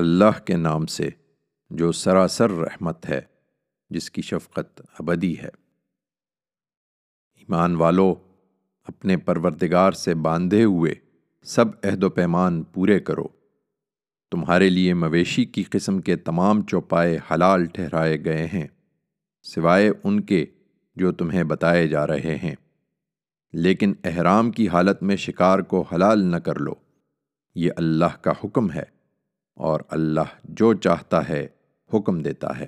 اللہ کے نام سے، جو سراسر رحمت ہے، جس کی شفقت ابدی ہے۔ ایمان والو، اپنے پروردگار سے باندھے ہوئے سب عہد و پیمان پورے کرو۔ تمہارے لیے مویشی کی قسم کے تمام چوپائے حلال ٹھہرائے گئے ہیں، سوائے ان کے جو تمہیں بتائے جا رہے ہیں۔ لیکن احرام کی حالت میں شکار کو حلال نہ کر لو۔ یہ اللہ کا حکم ہے۔ اور اللہ جو چاہتا ہے حکم دیتا ہے۔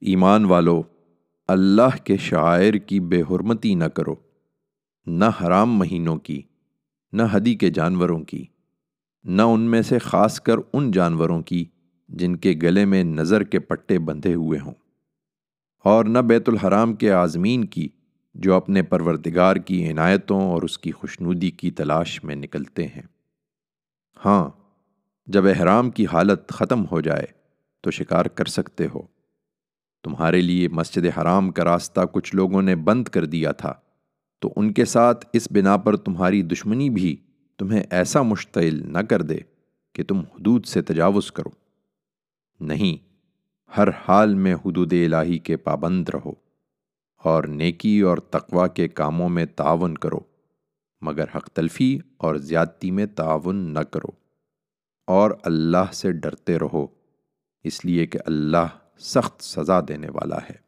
ایمان والو، اللہ کے شاعر کی بے حرمتی نہ کرو، نہ حرام مہینوں کی، نہ ہدی کے جانوروں کی، نہ ان میں سے خاص کر ان جانوروں کی جن کے گلے میں نظر کے پٹے بندھے ہوئے ہوں۔ اور نہ بیت الحرام کے عازمین کی جو اپنے پروردگار کی عنایتوں اور اس کی خوشنودی کی تلاش میں نکلتے ہیں۔ ہاں جب احرام کی حالت ختم ہو جائے تو شکار کر سکتے ہو۔ تمہارے لیے مسجد حرام کا راستہ کچھ لوگوں نے بند کر دیا تھا۔ تو ان کے ساتھ اس بنا پر تمہاری دشمنی بھی تمہیں ایسا مشتعل نہ کر دے کہ تم حدود سے تجاوز کرو۔ نہیں، ہر حال میں حدود الہی کے پابند رہو اور نیکی اور تقوی کے کاموں میں تعاون کرو، مگر حق تلفی اور زیادتی میں تعاون نہ کرو۔ اور اللہ سے ڈرتے رہو، اس لیے کہ اللہ سخت سزا دینے والا ہے۔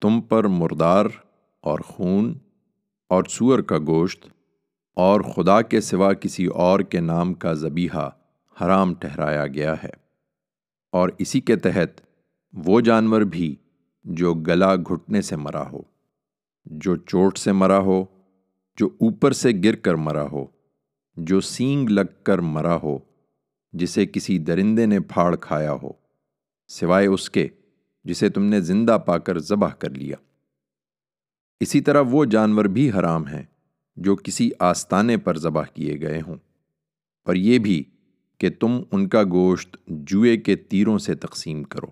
تم پر مردار اور خون اور سور کا گوشت اور خدا کے سوا کسی اور کے نام کا ذبیحہ حرام ٹھہرایا گیا ہے۔ اور اسی کے تحت وہ جانور بھی جو گلا گھٹنے سے مرا ہو، جو چوٹ سے مرا ہو، جو اوپر سے گر کر مرا ہو جو سینگ لگ کر مرا ہو، جسے کسی درندے نے پھاڑ کھایا ہو، سوائے اس کے جسے تم نے زندہ پا کر ذبح کر لیا۔ اسی طرح وہ جانور بھی حرام ہیں جو کسی آستانے پر ذبح کیے گئے ہوں۔ اور یہ بھی کہ تم ان کا گوشت جوئے کے تیروں سے تقسیم کرو۔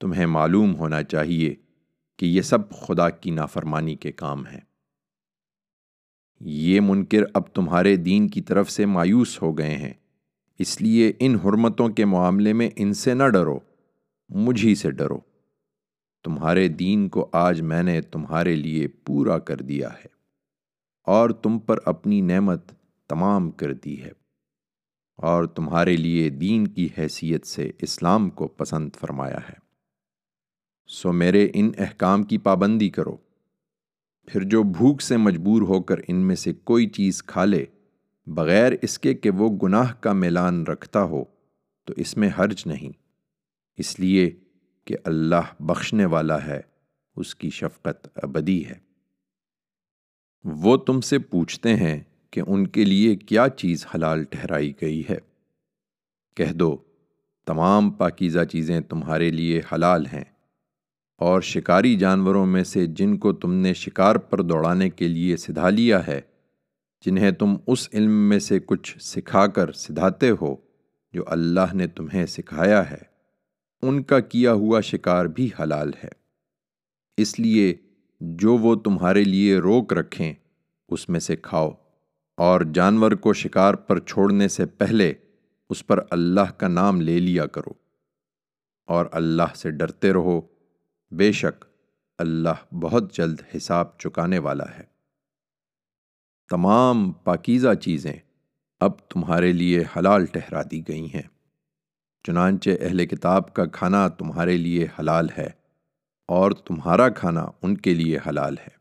تمہیں معلوم ہونا چاہیے کہ یہ سب خدا کی نافرمانی کے کام ہیں۔ یہ منکر اب تمہارے دین کی طرف سے مایوس ہو گئے ہیں۔ اس لیے ان حرمتوں کے معاملے میں ان سے نہ ڈرو، مجھ ہی سے ڈرو۔ تمہارے دین کو آج میں نے تمہارے لیے پورا کر دیا ہے اور تم پر اپنی نعمت تمام کر دی ہے۔ اور تمہارے لیے دین کی حیثیت سے اسلام کو پسند فرمایا ہے۔ سو میرے ان احکام کی پابندی کرو۔ پھر جو بھوک سے مجبور ہو کر ان میں سے کوئی چیز کھا لے، بغیر اس کے کہ وہ گناہ کا میلان رکھتا ہو، تو اس میں حرج نہیں۔ اس لیے کہ اللہ بخشنے والا ہے، اس کی شفقت ابدی ہے۔ وہ تم سے پوچھتے ہیں کہ ان کے لیے کیا چیز حلال ٹھہرائی گئی ہے۔ کہہ دو، تمام پاکیزہ چیزیں تمہارے لیے حلال ہیں۔ اور شکاری جانوروں میں سے جن کو تم نے شکار پر دوڑانے کے لیے سدھا لیا ہے، جنہیں تم اس علم میں سے کچھ سکھا کر سدھاتے ہو جو اللہ نے تمہیں سکھایا ہے۔ ان کا کیا ہوا شکار بھی حلال ہے۔ اس لیے جو وہ تمہارے لیے روک رکھیں، اس میں سے کھاؤ۔ اور جانور کو شکار پر چھوڑنے سے پہلے اس پر اللہ کا نام لے لیا کرو۔ اور اللہ سے ڈرتے رہو۔ بے شک اللہ بہت جلد حساب چکانے والا ہے۔ تمام پاکیزہ چیزیں اب تمہارے لیے حلال ٹھہرا دی گئی ہیں۔ چنانچہ اہل کتاب کا کھانا تمہارے لیے حلال ہے اور تمہارا کھانا ان کے لیے حلال ہے۔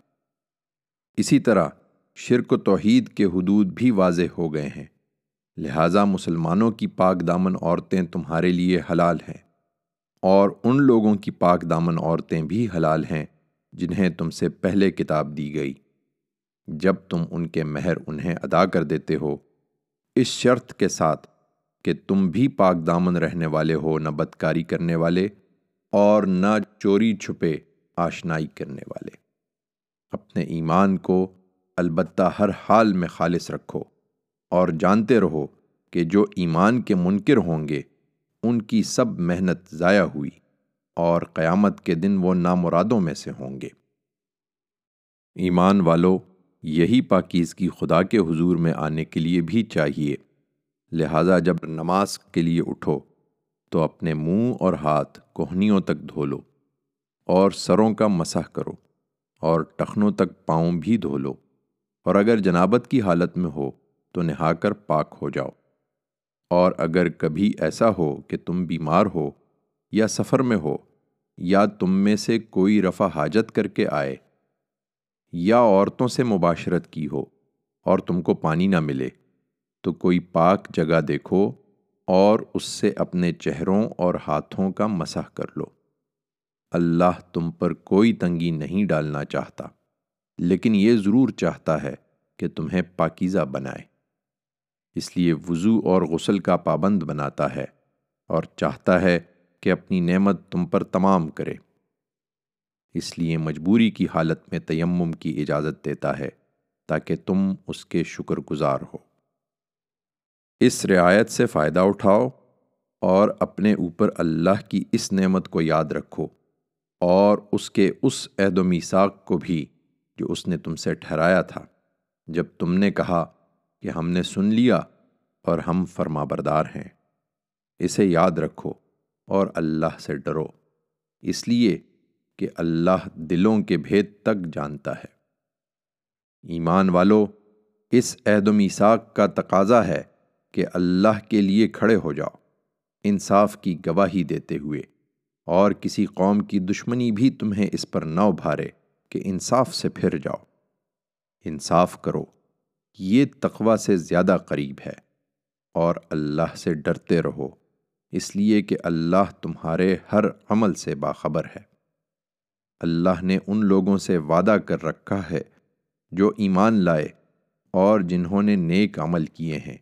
اسی طرح شرک و توحید کے حدود بھی واضح ہو گئے ہیں۔ لہٰذا مسلمانوں کی پاک دامن عورتیں تمہارے لیے حلال ہیں۔ اور ان لوگوں کی پاک دامن عورتیں بھی حلال ہیں جنہیں تم سے پہلے کتاب دی گئی۔ جب تم ان کے مہر انہیں ادا کر دیتے ہو، اس شرط کے ساتھ کہ تم بھی پاک دامن رہنے والے ہو، نہ بدکاری کرنے والے اور نہ چوری چھپے آشنائی کرنے والے۔ اپنے ایمان کو البتہ ہر حال میں خالص رکھو اور جانتے رہو کہ جو ایمان کے منکر ہوں گے ان کی سب محنت ضائع ہوئی اور قیامت کے دن وہ نامرادوں میں سے ہوں گے۔ ایمان والو، یہی پاکیز کی خدا کے حضور میں آنے کے لیے بھی چاہیے۔ لہٰذا جب نماز کے لیے اٹھو، تو اپنے منہ اور ہاتھ کوہنیوں تک دھو لو اور سروں کا مسح کرو اور ٹخنوں تک پاؤں بھی دھو لو اور اگر جنابت کی حالت میں ہو، تو نہا کر پاک ہو جاؤ۔ اور اگر کبھی ایسا ہو کہ تم بیمار ہو یا سفر میں ہو یا تم میں سے کوئی رفع حاجت کر کے آئے یا عورتوں سے مباشرت کی ہو اور تم کو پانی نہ ملے، تو کوئی پاک جگہ دیکھو اور اس سے اپنے چہروں اور ہاتھوں کا مسح کر لو۔ اللہ تم پر کوئی تنگی نہیں ڈالنا چاہتا، لیکن یہ ضرور چاہتا ہے کہ تمہیں پاکیزہ بنائے۔ اس لیے وضو اور غسل کا پابند بناتا ہے اور چاہتا ہے کہ اپنی نعمت تم پر تمام کرے۔ اس لیے مجبوری کی حالت میں تیمم کی اجازت دیتا ہے تاکہ تم اس کے شکر گزار ہو۔ اس رعایت سے فائدہ اٹھاؤ اور اپنے اوپر اللہ کی اس نعمت کو یاد رکھو اور اس کے اس عہد و میساق کو بھی جو اس نے تم سے ٹھہرایا تھا۔ جب تم نے کہا کہ ہم نے سن لیا اور ہم فرما بردار ہیں۔ اسے یاد رکھو اور اللہ سے ڈرو، اس لیے کہ اللہ دلوں کے بھید تک جانتا ہے۔ ایمان والو، اس عہد و میساک کا تقاضا ہے کہ اللہ کے لیے کھڑے ہو جاؤ، انصاف کی گواہی دیتے ہوئے، اور کسی قوم کی دشمنی بھی تمہیں اس پر نہ ابھارے کہ انصاف سے پھر جاؤ۔ انصاف کرو۔ یہ تقوی سے زیادہ قریب ہے اور اللہ سے ڈرتے رہو، اس لیے کہ اللہ تمہارے ہر عمل سے باخبر ہے۔ اللہ نے ان لوگوں سے وعدہ کر رکھا ہے جو ایمان لائے اور جنہوں نے نیک عمل کیے ہیں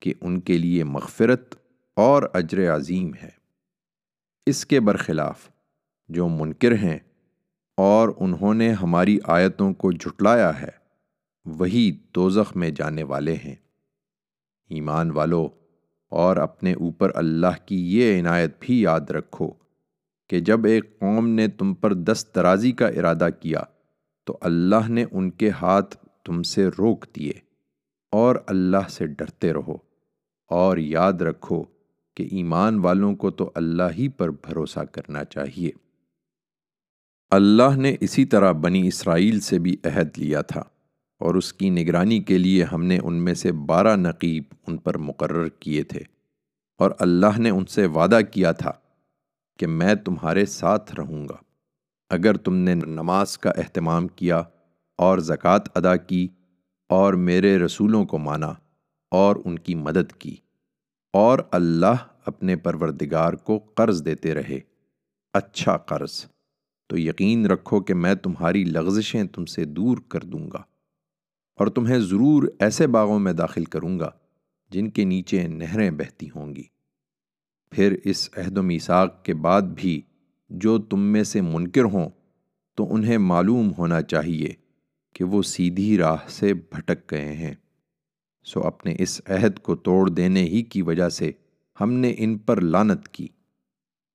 کہ ان کے لیے مغفرت اور اجر عظیم ہے۔ اس کے برخلاف جو منکر ہیں اور انہوں نے ہماری آیتوں کو جھٹلایا ہے وہی دوزخ میں جانے والے ہیں۔ ایمان والو، اور اپنے اوپر اللہ کی یہ عنایت بھی یاد رکھو کہ جب ایک قوم نے تم پر دست درازی کا ارادہ کیا، تو اللہ نے ان کے ہاتھ تم سے روک دیے اور اللہ سے ڈرتے رہو۔ اور یاد رکھو کہ ایمان والوں کو تو اللہ ہی پر بھروسہ کرنا چاہیے۔ اللہ نے اسی طرح بنی اسرائیل سے بھی عہد لیا تھا۔ اور اس کی نگرانی کے لیے ہم نے ان میں سے بارہ نقیب ان پر مقرر کیے تھے اور اللہ نے ان سے وعدہ کیا تھا کہ میں تمہارے ساتھ رہوں گا۔ اگر تم نے نماز کا اہتمام کیا اور زکوٰۃ ادا کی اور میرے رسولوں کو مانا اور ان کی مدد کی اور اللہ اپنے پروردگار کو قرض دیتے رہے اچھا قرض، تو یقین رکھو کہ میں تمہاری لغزشیں تم سے دور کر دوں گا۔ اور تمہیں ضرور ایسے باغوں میں داخل کروں گا جن کے نیچے نہریں بہتی ہوں گی۔ پھر اس عہد و میساق کے بعد بھی جو تم میں سے منکر ہوں تو انہیں معلوم ہونا چاہیے کہ وہ سیدھی راہ سے بھٹک گئے ہیں۔ سو اپنے اس عہد کو توڑ دینے ہی کی وجہ سے ہم نے ان پر لانت کی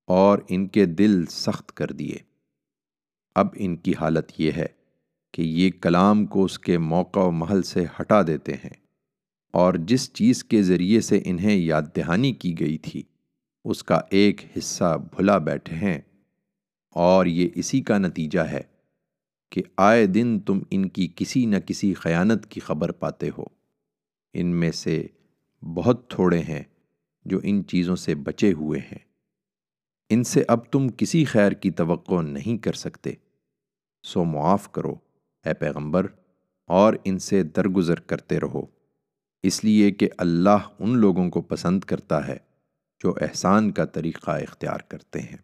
اور ان کے دل سخت کر دیے۔ اب ان کی حالت یہ ہے کہ یہ کلام کو اس کے موقع و محل سے ہٹا دیتے ہیں اور جس چیز کے ذریعے سے انہیں یاد دہانی کی گئی تھی، اس کا ایک حصہ بھلا بیٹھے ہیں۔ اور یہ اسی کا نتیجہ ہے کہ آئے دن تم ان کی کسی نہ کسی خیانت کی خبر پاتے ہو۔ ان میں سے بہت تھوڑے ہیں جو ان چیزوں سے بچے ہوئے ہیں۔ ان سے اب تم کسی خیر کی توقع نہیں کر سکتے، سو معاف کرو۔ اے پیغمبر، اور ان سے درگزر کرتے رہو۔ اس لیے کہ اللہ ان لوگوں کو پسند کرتا ہے جو احسان کا طریقہ اختیار کرتے ہیں۔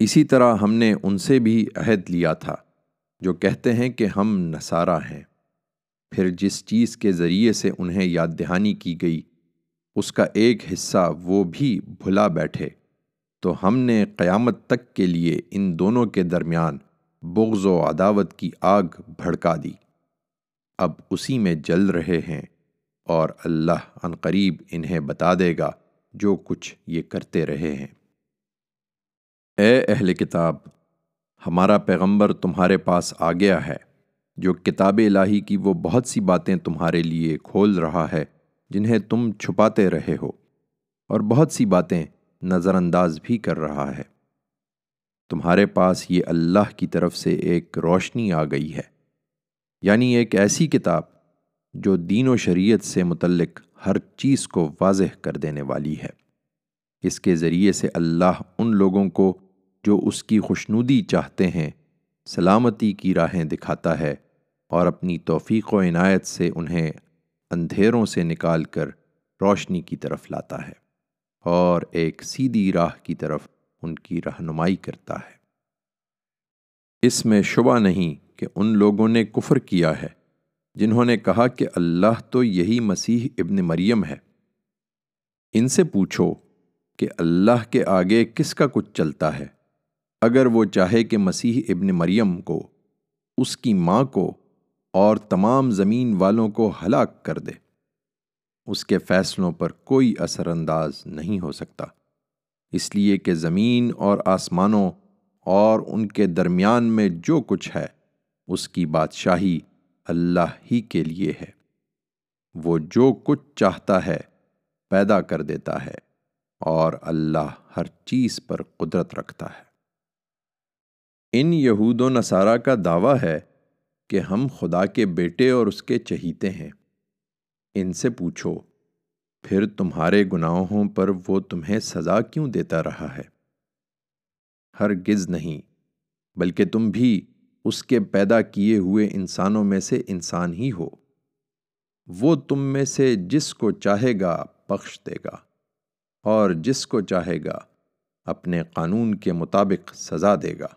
اسی طرح ہم نے ان سے بھی عہد لیا تھا، جو کہتے ہیں کہ ہم نصارہ ہیں۔ پھر جس چیز کے ذریعے سے انہیں یاد دہانی کی گئی، اس کا ایک حصہ وہ بھی بھلا بیٹھے۔ تو ہم نے قیامت تک کے لیے ان دونوں کے درمیان بغض و عداوت کی آگ بھڑکا دی۔ اب اسی میں جل رہے ہیں اور اللہ عنقریب انہیں بتا دے گا جو کچھ یہ کرتے رہے ہیں۔ اے اہل کتاب، ہمارا پیغمبر تمہارے پاس آ گیا ہے، جو کتاب الہی کی وہ بہت سی باتیں تمہارے لیے کھول رہا ہے، جنہیں تم چھپاتے رہے ہو۔ اور بہت سی باتیں نظر انداز بھی کر رہا ہے۔ تمہارے پاس یہ اللہ کی طرف سے ایک روشنی آ گئی ہے۔ یعنی ایک ایسی کتاب جو دین و شریعت سے متعلق ہر چیز کو واضح کر دینے والی ہے۔ اس کے ذریعے سے اللہ ان لوگوں کو جو اس کی خوشنودی چاہتے ہیں، سلامتی کی راہیں دکھاتا ہے اور اپنی توفیق و عنایت سے انہیں اندھیروں سے نکال کر روشنی کی طرف لاتا ہے۔ اور ایک سیدھی راہ کی طرف ان کی رہنمائی کرتا ہے۔ اس میں شبہ نہیں کہ ان لوگوں نے کفر کیا ہے، جنہوں نے کہا کہ اللہ تو یہی مسیح ابن مریم ہے۔ ان سے پوچھو کہ اللہ کے آگے کس کا کچھ چلتا ہے۔ اگر وہ چاہے کہ مسیح ابن مریم کو، اس کی ماں کو اور تمام زمین والوں کو ہلاک کر دے۔ اس کے فیصلوں پر کوئی اثر انداز نہیں ہو سکتا۔ اس لیے کہ زمین اور آسمانوں اور ان کے درمیان میں جو کچھ ہے، اس کی بادشاہی اللہ ہی کے لیے ہے۔ وہ جو کچھ چاہتا ہے، پیدا کر دیتا ہے اور اللہ ہر چیز پر قدرت رکھتا ہے۔ ان یہود و نصارہ کا دعویٰ ہے کہ ہم خدا کے بیٹے اور اس کے چہیتے ہیں۔ ان سے پوچھو پھر تمہارے گناہوں پر وہ تمہیں سزا کیوں دیتا رہا ہے؟ ہرگز نہیں، بلکہ تم بھی اس کے پیدا کیے ہوئے انسانوں میں سے انسان ہی ہو۔ وہ تم میں سے جس کو چاہے گا بخش دے گا، اور جس کو چاہے گا اپنے قانون کے مطابق سزا دے گا۔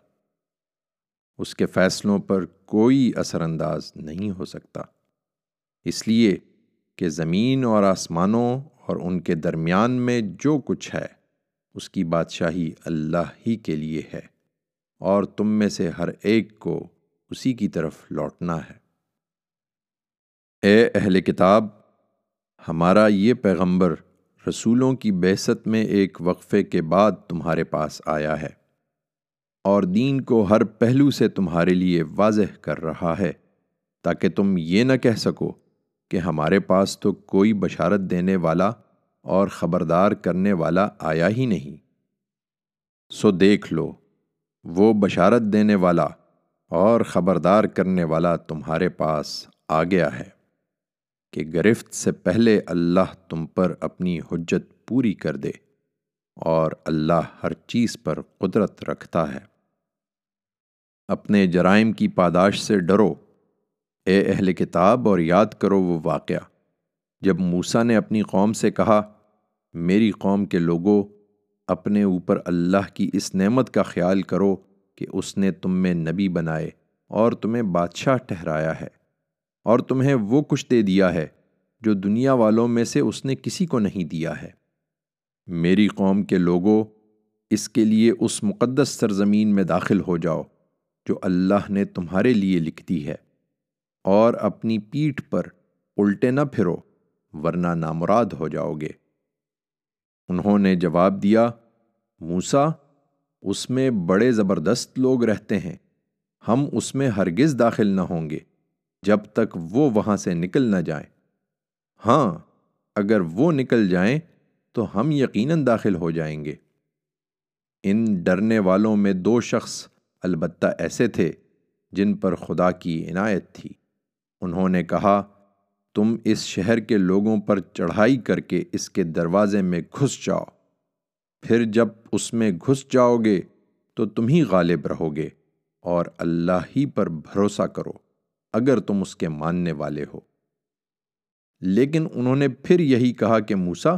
اس کے فیصلوں پر کوئی اثر انداز نہیں ہو سکتا۔ اس لیے کہ زمین اور آسمانوں اور ان کے درمیان میں جو کچھ ہے، اس کی بادشاہی اللہ ہی کے لیے ہے، اور تم میں سے ہر ایک کو اسی کی طرف لوٹنا ہے۔ اے اہل کتاب، ہمارا یہ پیغمبر رسولوں کی بیست میں ایک وقفے کے بعد تمہارے پاس آیا ہے، اور دین کو ہر پہلو سے تمہارے لیے واضح کر رہا ہے، تاکہ تم یہ نہ کہہ سکو کہ ہمارے پاس تو کوئی بشارت دینے والا اور خبردار کرنے والا آیا ہی نہیں۔ سو دیکھ لو، وہ بشارت دینے والا اور خبردار کرنے والا تمہارے پاس آ گیا ہے کہ گرفت سے پہلے اللہ تم پر اپنی حجت پوری کر دے اور اللہ ہر چیز پر قدرت رکھتا ہے۔ اپنے جرائم کی پاداش سے ڈرو۔ اے اہل کتاب، اور یاد کرو وہ واقعہ۔ جب موسا نے اپنی قوم سے کہا، میری قوم کے لوگوں، اپنے اوپر اللہ کی اس نعمت کا خیال کرو کہ اس نے تم میں نبی بنائے اور تمہیں بادشاہ ٹھہرایا ہے، اور تمہیں وہ کچھ دے دیا ہے جو دنیا والوں میں سے اس نے کسی کو نہیں دیا ہے۔ میری قوم کے لوگوں، اس کے لیے اس مقدس سرزمین میں داخل ہو جاؤ جو اللہ نے تمہارے لیے لکھ دی ہے۔ اور اپنی پیٹھ پر الٹے نہ پھرو، ورنہ نامراد ہو جاؤ گے۔ انہوں نے جواب دیا موسا اس میں بڑے زبردست لوگ رہتے ہیں، ہم اس میں ہرگز داخل نہ ہوں گے، جب تک وہ وہاں سے نکل نہ جائیں۔ ہاں اگر وہ نکل جائیں تو ہم یقیناً داخل ہو جائیں گے۔ ان ڈرنے والوں میں دو شخص البتہ ایسے تھے جن پر خدا کی عنایت تھی۔ انہوں نے کہا، تم اس شہر کے لوگوں پر چڑھائی کر کے اس کے دروازے میں گھس جاؤ۔ پھر جب اس میں گھس جاؤ گے تو تم ہی غالب رہو گے اور اللہ ہی پر بھروسہ کرو اگر تم اس کے ماننے والے ہو۔ لیکن انہوں نے پھر یہی کہا کہ موسا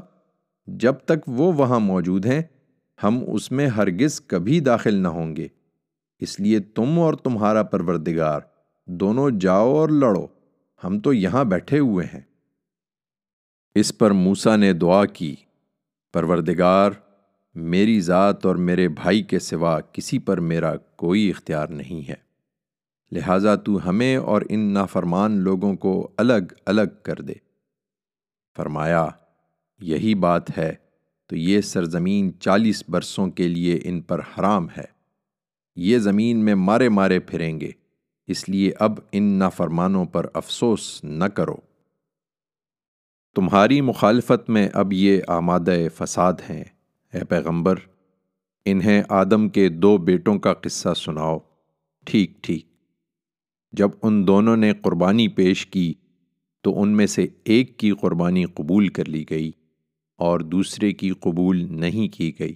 جب تک وہ وہاں موجود ہیں، ہم اس میں ہرگز کبھی داخل نہ ہوں گے۔ اس لیے تم اور تمہارا پروردگار، دونوں جاؤ اور لڑو۔ ہم تو یہاں بیٹھے ہوئے ہیں۔ اس پر موسا نے دعا کی، پروردگار، میری ذات اور میرے بھائی کے سوا کسی پر میرا کوئی اختیار نہیں ہے۔ لہٰذا تو ہمیں اور ان نافرمان لوگوں کو الگ الگ کر دے۔ فرمایا، یہی بات ہے، تو یہ سرزمین چالیس برسوں کے لیے ان پر حرام ہے۔ یہ زمین میں مارے مارے پھریں گے۔ اس لیے اب ان نافرمانوں پر افسوس نہ کرو۔ تمہاری مخالفت میں اب یہ آمادہ فساد ہیں۔ اے پیغمبر، انہیں آدم کے دو بیٹوں کا قصہ سناؤ۔ ٹھیک ٹھیک۔ جب ان دونوں نے قربانی پیش کی، تو ان میں سے ایک کی قربانی قبول کر لی گئی اور دوسرے کی قبول نہیں کی گئی۔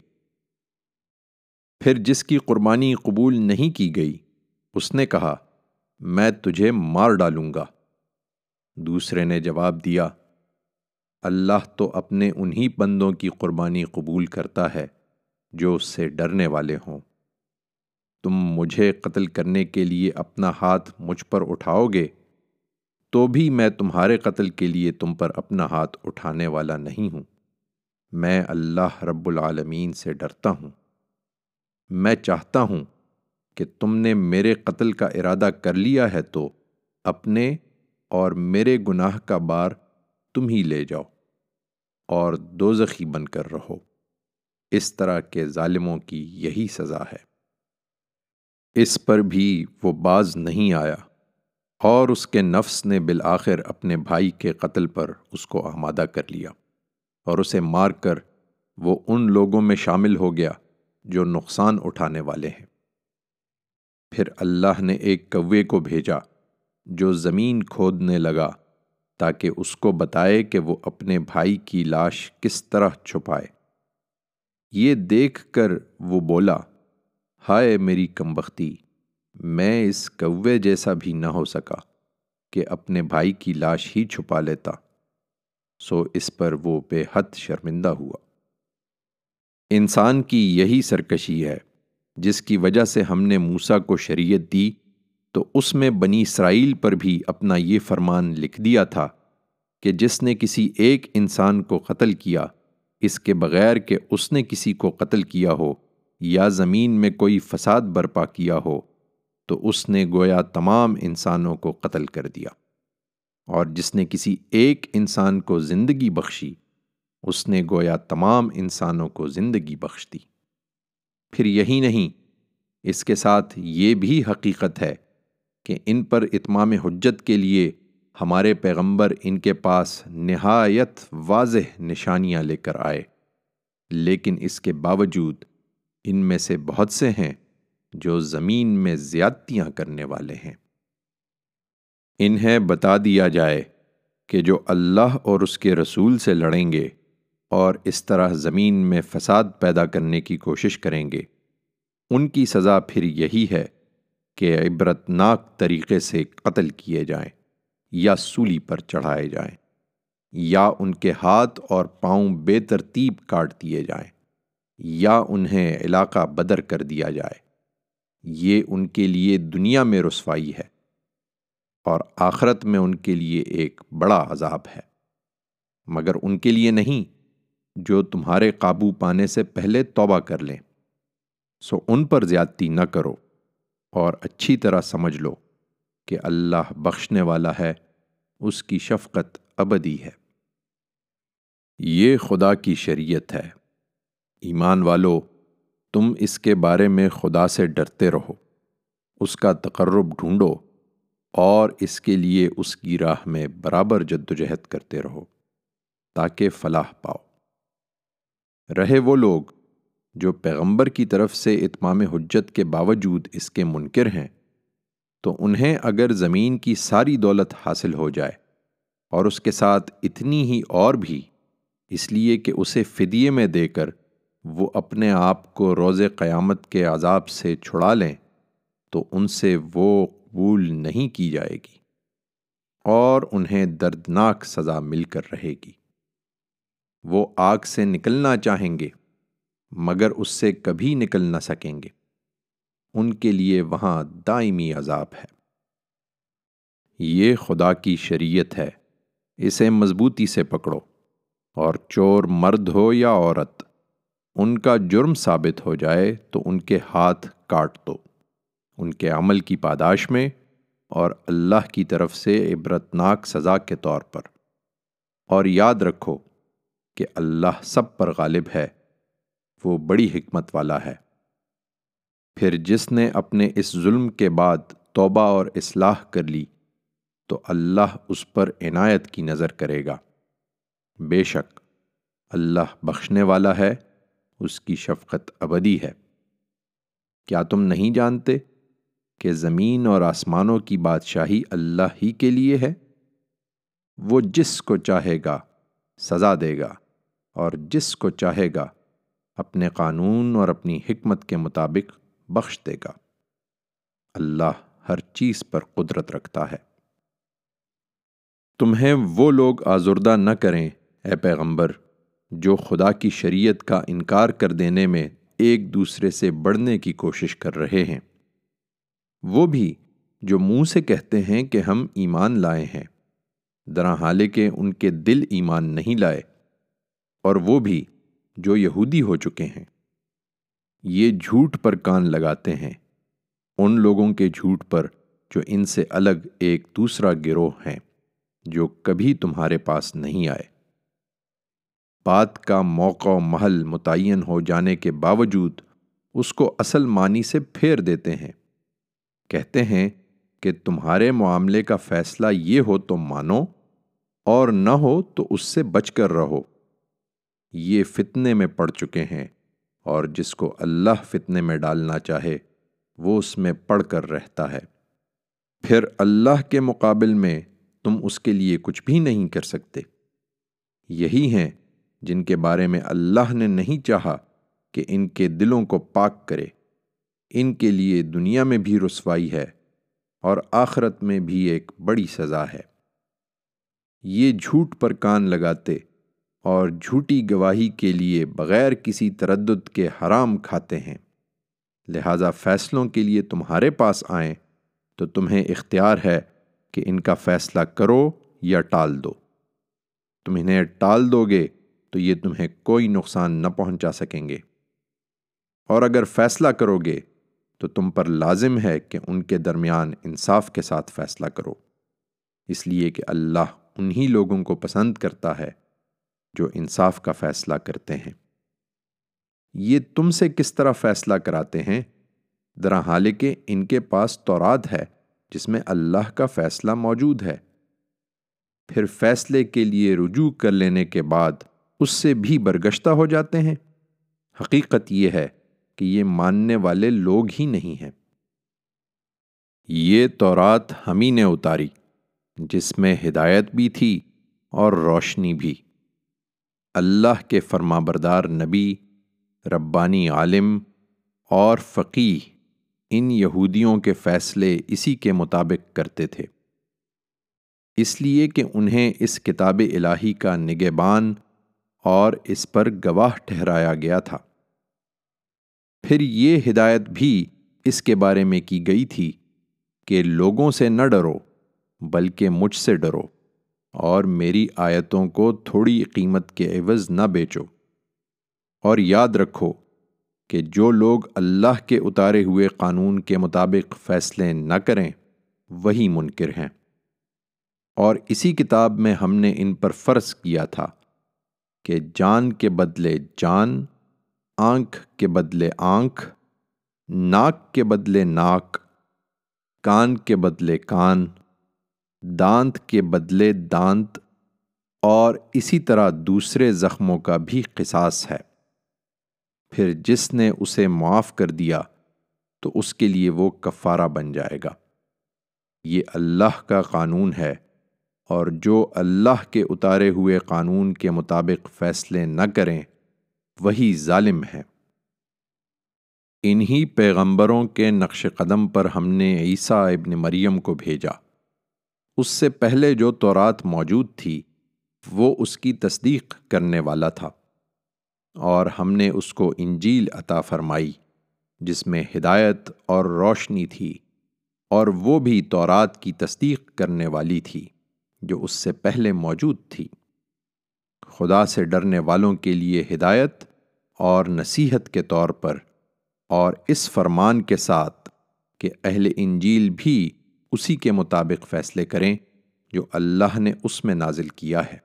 پھر جس کی قربانی قبول نہیں کی گئی، اس نے کہا میں تجھے مار ڈالوں گا۔ دوسرے نے جواب دیا، اللہ تو اپنے انہی بندوں کی قربانی قبول کرتا ہے جو اس سے ڈرنے والے ہوں۔ تم مجھے قتل کرنے کے لیے اپنا ہاتھ مجھ پر اٹھاؤ گے، تو بھی میں تمہارے قتل کے لیے تم پر اپنا ہاتھ اٹھانے والا نہیں ہوں۔ میں اللہ رب العالمین سے ڈرتا ہوں۔ میں چاہتا ہوں کہ تم نے میرے قتل کا ارادہ کر لیا ہے تو اپنے اور میرے گناہ کا بار تم ہی لے جاؤ اور دوزخی بن کر رہو۔ اس طرح کے ظالموں کی یہی سزا ہے۔ اس پر بھی وہ باز نہیں آیا اور اس کے نفس نے بالآخر اپنے بھائی کے قتل پر اس کو آمادہ کر لیا اور اسے مار کر وہ ان لوگوں میں شامل ہو گیا جو نقصان اٹھانے والے ہیں۔ پھر اللہ نے ایک کوے کو بھیجا جو زمین کھودنے لگا تاکہ اس کو بتائے کہ وہ اپنے بھائی کی لاش کس طرح چھپائے۔ یہ دیکھ کر وہ بولا، ہائے میری کمبختی، میں اس کوے جیسا بھی نہ ہو سکا کہ اپنے بھائی کی لاش ہی چھپا لیتا۔ سو اس پر وہ بے حد شرمندہ ہوا۔ انسان کی یہی سرکشی ہے۔ جس کی وجہ سے ہم نے موسا کو شریعت دی، تو اس میں بنی اسرائیل پر بھی اپنا یہ فرمان لکھ دیا تھا کہ جس نے کسی ایک انسان کو قتل کیا، اس کے بغیر کہ اس نے کسی کو قتل کیا ہو یا زمین میں کوئی فساد برپا کیا ہو، تو اس نے گویا تمام انسانوں کو قتل کر دیا۔ اور جس نے کسی ایک انسان کو زندگی بخشی، اس نے گویا تمام انسانوں کو زندگی بخش دی۔ پھر یہی نہیں، اس کے ساتھ یہ بھی حقیقت ہے کہ ان پر اتمام حجت کے لیے ہمارے پیغمبر ان کے پاس نہایت واضح نشانیاں لے کر آئے۔ لیکن اس کے باوجود ان میں سے بہت سے ہیں جو زمین میں زیادتیاں کرنے والے ہیں۔ انہیں بتا دیا جائے کہ جو اللہ اور اس کے رسول سے لڑیں گے اور اس طرح زمین میں فساد پیدا کرنے کی کوشش کریں گے۔ ان کی سزا پھر یہی ہے کہ عبرتناک طریقے سے قتل کیے جائیں یا سولی پر چڑھائے جائیں یا ان کے ہاتھ اور پاؤں بے ترتیب کاٹ دیے جائیں یا انہیں علاقہ بدر کر دیا جائے۔ یہ ان کے لیے دنیا میں رسوائی ہے اور آخرت میں ان کے لیے ایک بڑا عذاب ہے۔ مگر ان کے لیے نہیں جو تمہارے قابو پانے سے پہلے توبہ کر لیں۔ سو ان پر زیادتی نہ کرو اور اچھی طرح سمجھ لو کہ اللہ بخشنے والا ہے، اس کی شفقت ابدی ہے۔ یہ خدا کی شریعت ہے۔ ایمان والو، تم اس کے بارے میں خدا سے ڈرتے رہو۔ اس کا تقرب ڈھونڈو اور اس کے لیے اس کی راہ میں برابر جد و جہد کرتے رہو تاکہ فلاح پاؤ۔ رہے وہ لوگ جو پیغمبر کی طرف سے اتمام حجت کے باوجود اس کے منکر ہیں، تو انہیں اگر زمین کی ساری دولت حاصل ہو جائے اور اس کے ساتھ اتنی ہی اور بھی، اس لیے کہ اسے فدیے میں دے کر وہ اپنے آپ کو روز قیامت کے عذاب سے چھڑا لیں، تو ان سے وہ قبول نہیں کی جائے گی اور انہیں دردناک سزا مل کر رہے گی۔ وہ آگ سے نکلنا چاہیں گے، مگر اس سے کبھی نکل نہ سکیں گے۔ ان کے لیے وہاں دائمی عذاب ہے۔ یہ خدا کی شریعت ہے، اسے مضبوطی سے پکڑو، اور چور مرد ہو یا عورت، ان کا جرم ثابت ہو جائے تو ان کے ہاتھ کاٹ دو۔ ان کے عمل کی پاداش میں اور اللہ کی طرف سے عبرتناک سزا کے طور پر۔ اور یاد رکھو کہ اللہ سب پر غالب ہے، وہ بڑی حکمت والا ہے۔ پھر جس نے اپنے اس ظلم کے بعد توبہ اور اصلاح کر لی، تو اللہ اس پر عنایت کی نظر کرے گا۔ بے شک، اللہ بخشنے والا ہے، اس کی شفقت ابدی ہے۔ کیا تم نہیں جانتے کہ زمین اور آسمانوں کی بادشاہی اللہ ہی کے لیے ہے؟ وہ جس کو چاہے گا سزا دے گا اور جس کو چاہے گا اپنے قانون اور اپنی حکمت کے مطابق بخش دے گا۔ اللہ ہر چیز پر قدرت رکھتا ہے۔ تمہیں وہ لوگ آزردہ نہ کریں اے پیغمبر جو خدا کی شریعت کا انکار کر دینے میں ایک دوسرے سے بڑھنے کی کوشش کر رہے ہیں۔ وہ بھی جو منہ سے کہتے ہیں کہ ہم ایمان لائے ہیں۔ درا حالے کے ان کے دل ایمان نہیں لائے اور وہ بھی جو یہودی ہو چکے ہیں۔ یہ جھوٹ پر کان لگاتے ہیں۔ ان لوگوں کے جھوٹ پر جو ان سے الگ ایک دوسرا گروہ ہیں، جو کبھی تمہارے پاس نہیں آئے۔ بات کا موقع و محل متعین ہو جانے کے باوجود اس کو اصل معنی سے پھیر دیتے ہیں۔ کہتے ہیں کہ تمہارے معاملے کا فیصلہ یہ ہو تو مانو اور نہ ہو تو اس سے بچ کر رہو۔ یہ فتنے میں پڑ چکے ہیں اور جس کو اللہ فتنے میں ڈالنا چاہے، وہ اس میں پڑ کر رہتا ہے۔ پھر اللہ کے مقابل میں تم اس کے لیے کچھ بھی نہیں کر سکتے۔ یہی ہیں جن کے بارے میں اللہ نے نہیں چاہا کہ ان کے دلوں کو پاک کرے۔ ان کے لیے دنیا میں بھی رسوائی ہے۔ اور آخرت میں بھی ایک بڑی سزا ہے۔ یہ جھوٹ پر کان لگاتے اور جھوٹی گواہی کے لیے بغیر کسی تردد کے حرام کھاتے ہیں۔ لہذا فیصلوں کے لیے تمہارے پاس آئیں تو تمہیں اختیار ہے کہ ان کا فیصلہ کرو یا ٹال دو۔ تم انہیں ٹال دو گے تو یہ تمہیں کوئی نقصان نہ پہنچا سکیں گے۔ اور اگر فیصلہ کرو گے تو تم پر لازم ہے کہ ان کے درمیان انصاف کے ساتھ فیصلہ کرو۔ اس لیے کہ اللہ انہی لوگوں کو پسند کرتا ہے جو انصاف کا فیصلہ کرتے ہیں۔ یہ تم سے کس طرح فیصلہ کراتے ہیں؟ درا حال کہ ان کے پاس تورات ہے، جس میں اللہ کا فیصلہ موجود ہے۔ پھر فیصلے کے لیے رجوع کر لینے کے بعد اس سے بھی برگشتہ ہو جاتے ہیں۔ حقیقت یہ ہے کہ یہ ماننے والے لوگ ہی نہیں ہیں۔ یہ تورات ہم نے اتاری، جس میں ہدایت بھی تھی اور روشنی بھی۔ اللہ کے فرما بردار نبی، ربانی عالم اور فقی ان یہودیوں کے فیصلے اسی کے مطابق کرتے تھے۔ اس لیے کہ انہیں اس کتاب الہی کا نگبان اور اس پر گواہ ٹھہرایا گیا تھا۔ پھر یہ ہدایت بھی اس کے بارے میں کی گئی تھی کہ لوگوں سے نہ ڈرو، بلکہ مجھ سے ڈرو اور میری آیتوں کو تھوڑی قیمت کے عوض نہ بیچو۔ اور یاد رکھو کہ جو لوگ اللہ کے اتارے ہوئے قانون کے مطابق فیصلے نہ کریں، وہی منکر ہیں۔ اور اسی کتاب میں ہم نے ان پر فرض کیا تھا کہ جان کے بدلے جان آنکھ کے بدلے آنکھ، ناک کے بدلے ناک، کان کے بدلے کان، دانت کے بدلے دانت، اور اسی طرح دوسرے زخموں کا بھی قصاص ہے۔ پھر جس نے اسے معاف کر دیا، تو اس کے لیے وہ کفارہ بن جائے گا۔ یہ اللہ کا قانون ہے، اور جو اللہ کے اتارے ہوئے قانون کے مطابق فیصلے نہ کریں وہی ظالم ہے۔ انہی پیغمبروں کے نقش قدم پر ہم نے عیسیٰ ابن مریم کو بھیجا۔ اس سے پہلے جو تورات موجود تھی، وہ اس کی تصدیق کرنے والا تھا۔ اور ہم نے اس کو انجیل عطا فرمائی، جس میں ہدایت اور روشنی تھی، اور وہ بھی تورات کی تصدیق کرنے والی تھی، جو اس سے پہلے موجود تھی۔ خدا سے ڈرنے والوں کے لیے ہدایت اور نصیحت کے طور پر اور اس فرمان کے ساتھ کہ اہل انجیل بھی اسی کے مطابق فیصلے کریں جو اللہ نے اس میں نازل کیا ہے۔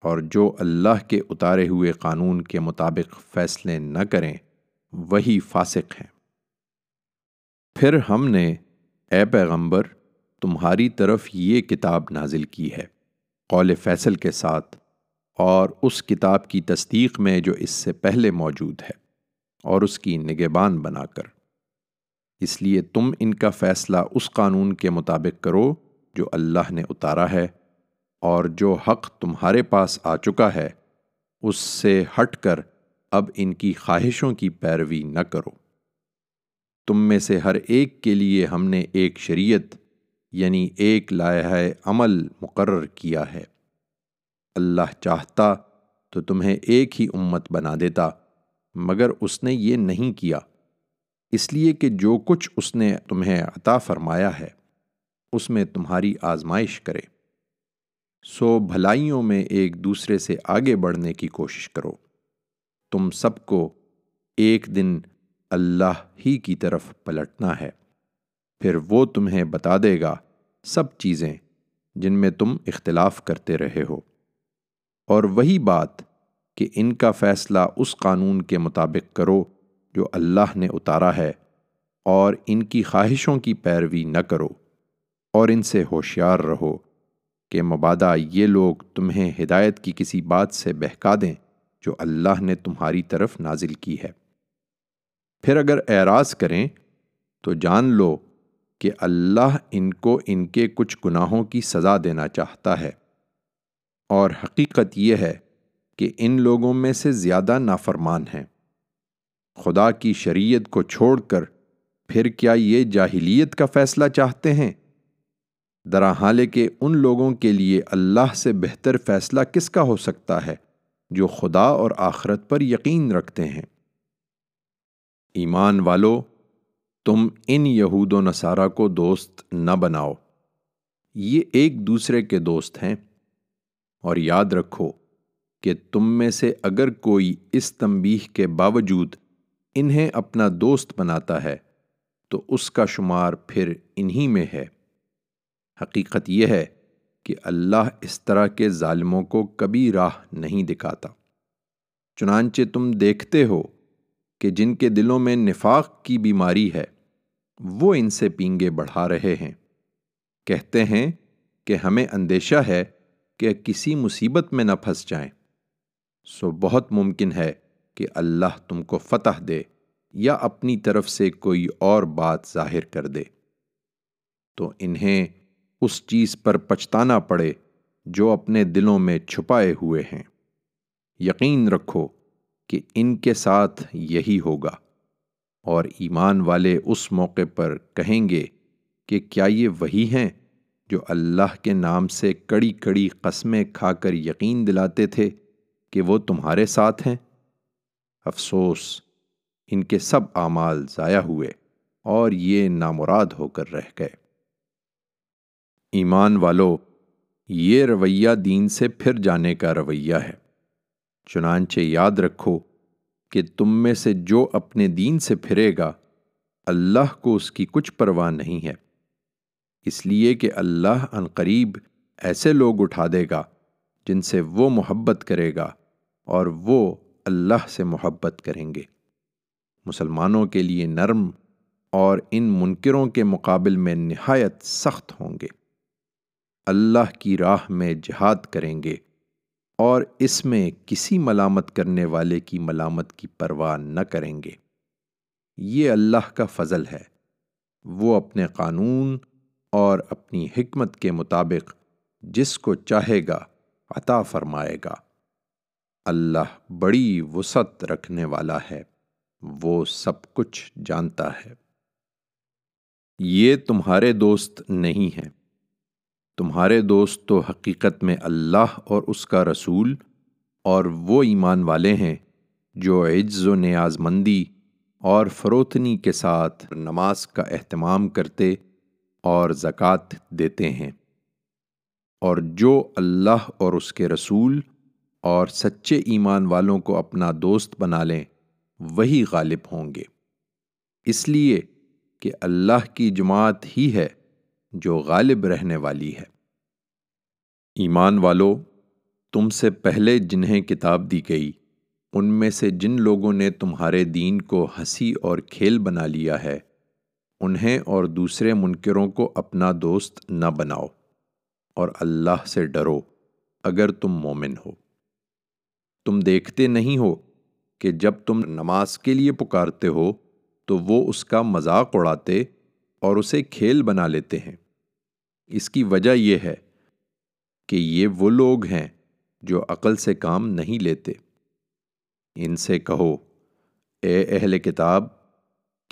اور جو اللہ کے اتارے ہوئے قانون کے مطابق فیصلے نہ کریں، وہی فاسق ہیں۔ پھر ہم نے، اے پیغمبر، تمہاری طرف یہ کتاب نازل کی ہے۔ قول فیصل کے ساتھ اور اس کتاب کی تصدیق میں جو اس سے پہلے موجود ہے، اور اس کی نگبان بنا کر۔ اس لیے تم ان کا فیصلہ اس قانون کے مطابق کرو جو اللہ نے اتارا ہے، اور جو حق تمہارے پاس آ چکا ہے، اس سے ہٹ کر اب ان کی خواہشوں کی پیروی نہ کرو۔ تم میں سے ہر ایک کے لیے ہم نے ایک شریعت یعنی ایک لائحہ عمل مقرر کیا ہے۔ اللہ چاہتا تو تمہیں ایک ہی امت بنا دیتا، مگر اس نے یہ نہیں کیا۔ اس لیے کہ جو کچھ اس نے تمہیں عطا فرمایا ہے، اس میں تمہاری آزمائش کرے۔ سو بھلائیوں میں ایک دوسرے سے آگے بڑھنے کی کوشش کرو۔ تم سب کو ایک دن اللہ ہی کی طرف پلٹنا ہے، پھر وہ تمہیں بتا دے گا سب چیزیں جن میں تم اختلاف کرتے رہے ہو۔ اور وہی بات کہ ان کا فیصلہ اس قانون کے مطابق کرو جو اللہ نے اتارا ہے اور ان کی خواہشوں کی پیروی نہ کرو اور ان سے ہوشیار رہو کہ مبادہ یہ لوگ تمہیں ہدایت کی کسی بات سے بہکا دیں جو اللہ نے تمہاری طرف نازل کی ہے۔ پھر اگر اعراض کریں تو جان لو کہ اللہ ان کو ان کے کچھ گناہوں کی سزا دینا چاہتا ہے۔ اور حقیقت یہ ہے کہ ان لوگوں میں سے زیادہ نافرمان ہیں۔ خدا کی شریعت کو چھوڑ کر پھر کیا یہ جاہلیت کا فیصلہ چاہتے ہیں؟ درا حال کہ ان لوگوں کے لیے اللہ سے بہتر فیصلہ کس کا ہو سکتا ہے جو خدا اور آخرت پر یقین رکھتے ہیں؟ ایمان والو، تم ان یہود و نصارہ کو دوست نہ بناؤ۔ یہ ایک دوسرے کے دوست ہیں۔ اور یاد رکھو کہ تم میں سے اگر کوئی اس تنبیح کے باوجود انہیں اپنا دوست بناتا ہے، تو اس کا شمار پھر انہی میں ہے۔ حقیقت یہ ہے کہ اللہ اس طرح کے ظالموں کو کبھی راہ نہیں دکھاتا۔ چنانچہ تم دیکھتے ہو کہ جن کے دلوں میں نفاق کی بیماری ہے، وہ ان سے پینگے بڑھا رہے ہیں۔ کہتے ہیں کہ ہمیں اندیشہ ہے کہ کسی مصیبت میں نہ پھنس جائیں۔ سو بہت ممکن ہے کہ اللہ تم کو فتح دے یا اپنی طرف سے کوئی اور بات ظاہر کر دے۔ تو انہیں اس چیز پر پچھتانا پڑے جو اپنے دلوں میں چھپائے ہوئے ہیں۔ یقین رکھو کہ ان کے ساتھ یہی ہوگا۔ اور ایمان والے اس موقع پر کہیں گے کہ کیا یہ وہی ہیں جو اللہ کے نام سے کڑی کڑی قسمیں کھا کر یقین دلاتے تھے کہ وہ تمہارے ساتھ ہیں۔ افسوس، ان کے سب اعمال ضائع ہوئے اور یہ نامراد ہو کر رہ گئے۔ ایمان والو، یہ رویہ دین سے پھر جانے کا رویہ ہے۔ چنانچہ یاد رکھو کہ تم میں سے جو اپنے دین سے پھرے گا، اللہ کو اس کی کچھ پرواہ نہیں ہے۔ اس لیے کہ اللہ قریب ایسے لوگ اٹھا دے گا جن سے وہ محبت کرے گا اور وہ اللہ سے محبت کریں گے۔ مسلمانوں کے لیے نرم اور ان منکروں کے مقابل میں نہایت سخت ہوں گے۔ اللہ کی راہ میں جہاد کریں گے اور اس میں کسی ملامت کرنے والے کی ملامت کی پرواہ نہ کریں گے۔ یہ اللہ کا فضل ہے۔ وہ اپنے قانون اور اپنی حکمت کے مطابق جس کو چاہے گا عطا فرمائے گا۔ اللہ بڑی وسعت رکھنے والا ہے، وہ سب کچھ جانتا ہے۔ یہ تمہارے دوست نہیں ہیں۔ تمہارے دوست تو حقیقت میں اللہ اور اس کا رسول اور وہ ایمان والے ہیں جو عجز و نیاز مندی اور فروتنی کے ساتھ نماز کا اہتمام کرتے اور زکوٰۃ دیتے ہیں۔ اور جو اللہ اور اس کے رسول اور سچے ایمان والوں کو اپنا دوست بنا لیں، وہی غالب ہوں گے۔ اس لیے کہ اللہ کی جماعت ہی ہے جو غالب رہنے والی ہے۔ ایمان والو، تم سے پہلے جنہیں کتاب دی گئی، ان میں سے جن لوگوں نے تمہارے دین کو ہنسی اور کھیل بنا لیا ہے انہیں اور دوسرے منکروں کو اپنا دوست نہ بناؤ اور اللہ سے ڈرو اگر تم مومن ہو۔ تم دیکھتے نہیں ہو کہ جب تم نماز کے لیے پکارتے ہو تو وہ اس کا مذاق اڑاتے اور اسے کھیل بنا لیتے ہیں۔ اس کی وجہ یہ ہے کہ یہ وہ لوگ ہیں جو عقل سے کام نہیں لیتے۔ ان سے کہو، اے اہل کتاب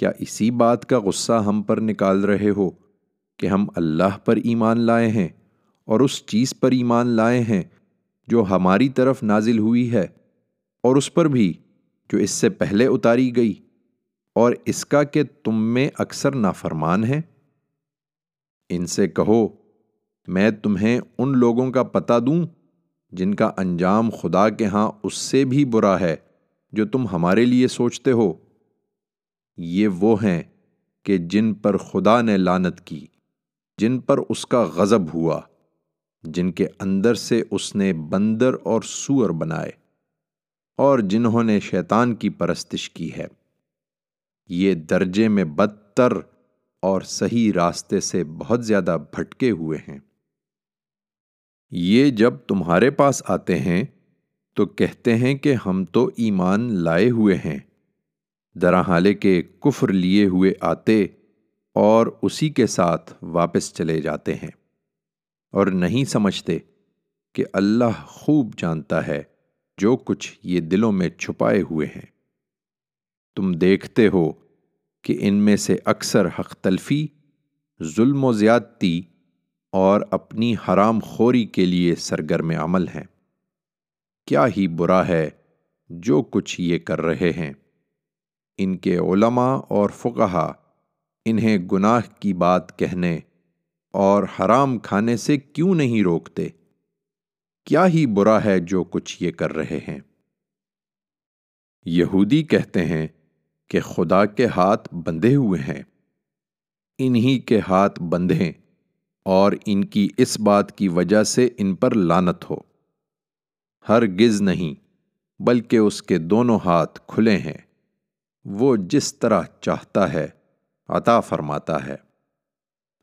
کیا اسی بات کا غصہ ہم پر نکال رہے ہو کہ ہم اللہ پر ایمان لائے ہیں اور اس چیز پر ایمان لائے ہیں جو ہماری طرف نازل ہوئی ہے اور اس پر بھی جو اس سے پہلے اتاری گئی اور اس کا کہ تم میں اکثر نافرمان ہیں؟ ان سے کہو، میں تمہیں ان لوگوں کا پتہ دوں جن کا انجام خدا کے ہاں اس سے بھی برا ہے جو تم ہمارے لیے سوچتے ہو۔ یہ وہ ہیں کہ جن پر خدا نے لانت کی، جن پر اس کا غضب ہوا، جن کے اندر سے اس نے بندر اور سور بنائے اور جنہوں نے شیطان کی پرستش کی ہے۔ یہ درجے میں بدتر اور صحیح راستے سے بہت زیادہ بھٹکے ہوئے ہیں۔ یہ جب تمہارے پاس آتے ہیں تو کہتے ہیں کہ ہم تو ایمان لائے ہوئے ہیں۔ درحالے کے کفر لیے ہوئے آتے اور اسی کے ساتھ واپس چلے جاتے ہیں اور نہیں سمجھتے کہ اللہ خوب جانتا ہے جو کچھ یہ دلوں میں چھپائے ہوئے ہیں۔ تم دیکھتے ہو کہ ان میں سے اکثر حق تلفی، ظلم و زیادتی اور اپنی حرام خوری کے لیے سرگرم عمل ہیں۔ کیا ہی برا ہے جو کچھ یہ کر رہے ہیں۔ ان کے علماء اور فقہا انہیں گناہ کی بات کہنے اور حرام کھانے سے کیوں نہیں روکتے؟ کیا ہی برا ہے جو کچھ یہ کر رہے ہیں۔ یہودی کہتے ہیں کہ خدا کے ہاتھ بندھے ہوئے ہیں۔ انہی کے ہاتھ بندھیں اور ان کی اس بات کی وجہ سے ان پر لانت ہو۔ ہر گز نہیں، بلکہ اس کے دونوں ہاتھ کھلے ہیں۔ وہ جس طرح چاہتا ہے، عطا فرماتا ہے۔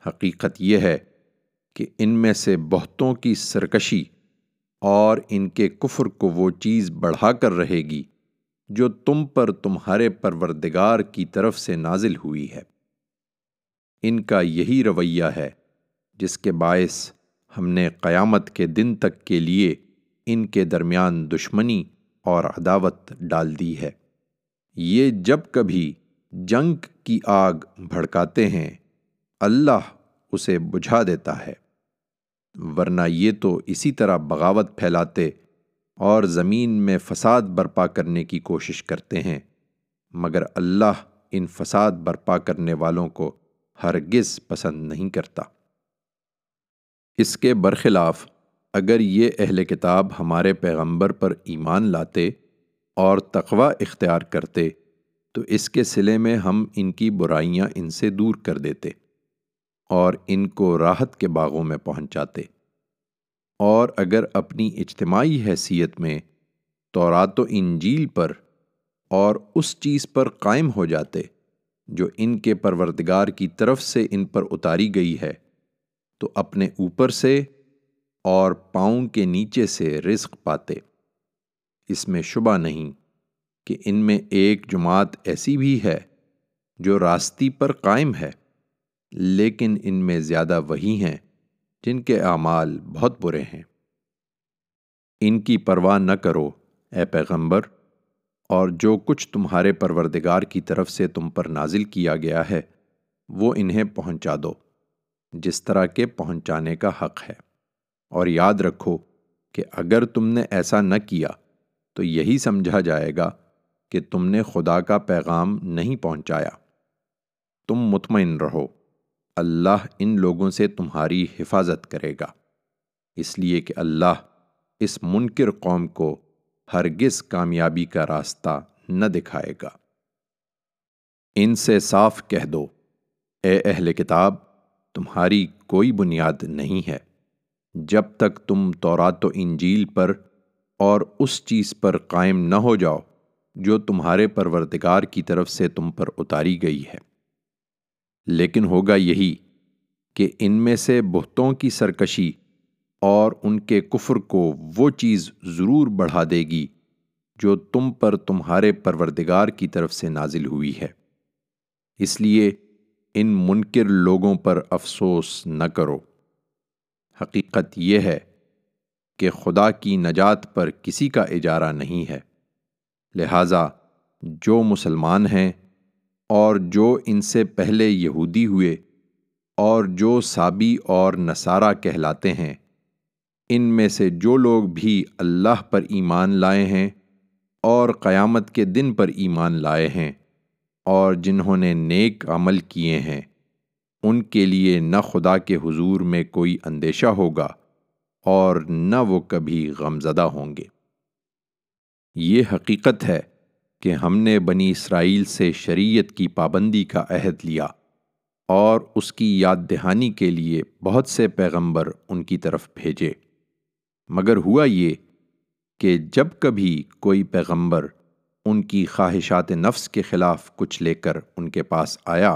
حقیقت یہ ہے کہ ان میں سے بہتوں کی سرکشی اور ان کے کفر کو وہ چیز بڑھا کر رہے گی جو تم پر تمہارے پروردگار کی طرف سے نازل ہوئی ہے۔ ان کا یہی رویہ ہے جس کے باعث ہم نے قیامت کے دن تک کے لیے ان کے درمیان دشمنی اور عداوت ڈال دی ہے۔ یہ جب کبھی جنگ کی آگ بھڑکاتے ہیں، اللہ اسے بجھا دیتا ہے۔ ورنہ یہ تو اسی طرح بغاوت پھیلاتے اور زمین میں فساد برپا کرنے کی کوشش کرتے ہیں، مگر اللہ ان فساد برپا کرنے والوں کو ہرگز پسند نہیں کرتا۔ اس کے برخلاف، اگر یہ اہل کتاب ہمارے پیغمبر پر ایمان لاتے اور تقوی اختیار کرتے، تو اس کے سلے میں ہم ان کی برائیاں ان سے دور کر دیتے اور ان کو راحت کے باغوں میں پہنچاتے۔ اور اگر اپنی اجتماعی حیثیت میں تورات و انجیل پر اور اس چیز پر قائم ہو جاتے جو ان کے پروردگار کی طرف سے ان پر اتاری گئی ہے، تو اپنے اوپر سے اور پاؤں کے نیچے سے رزق پاتے۔ اس میں شبہ نہیں کہ ان میں ایک جماعت ایسی بھی ہے جو راستی پر قائم ہے، لیکن ان میں زیادہ وہی ہیں جن کے اعمال بہت برے ہیں۔ ان کی پرواہ نہ کرو اے پیغمبر، اور جو کچھ تمہارے پروردگار کی طرف سے تم پر نازل کیا گیا ہے، وہ انہیں پہنچا دو، جس طرح کے پہنچانے کا حق ہے۔ اور یاد رکھو کہ اگر تم نے ایسا نہ کیا تو یہی سمجھا جائے گا کہ تم نے خدا کا پیغام نہیں پہنچایا۔ تم مطمئن رہو، اللہ ان لوگوں سے تمہاری حفاظت کرے گا۔ اس لیے کہ اللہ اس منکر قوم کو ہرگز کامیابی کا راستہ نہ دکھائے گا۔ ان سے صاف کہہ دو، اے اہل کتاب، تمہاری کوئی بنیاد نہیں ہے۔ جب تک تم تورات و انجیل پر اور اس چیز پر قائم نہ ہو جاؤ جو تمہارے پروردگار کی طرف سے تم پر اتاری گئی ہے۔ لیکن ہوگا یہی کہ ان میں سے بہتوں کی سرکشی اور ان کے کفر کو وہ چیز ضرور بڑھا دے گی جو تم پر تمہارے پروردگار کی طرف سے نازل ہوئی ہے۔ اس لیے ان منکر لوگوں پر افسوس نہ کرو۔ حقیقت یہ ہے کہ خدا کی نجات پر کسی کا اجارہ نہیں ہے۔ لہٰذا جو مسلمان ہیں اور جو ان سے پہلے یہودی ہوئے اور جو سابی اور نصارہ کہلاتے ہیں، ان میں سے جو لوگ بھی اللہ پر ایمان لائے ہیں اور قیامت کے دن پر ایمان لائے ہیں اور جنہوں نے نیک عمل کیے ہیں، ان کے لیے نہ خدا کے حضور میں کوئی اندیشہ ہوگا۔ اور نہ وہ کبھی غمزدہ ہوں گے۔ یہ حقیقت ہے کہ ہم نے بنی اسرائیل سے شریعت کی پابندی کا عہد لیا اور اس کی یاد دہانی کے لیے بہت سے پیغمبر ان کی طرف بھیجے۔ مگر ہوا یہ کہ جب کبھی کوئی پیغمبر ان کی خواہشات نفس کے خلاف کچھ لے کر ان کے پاس آیا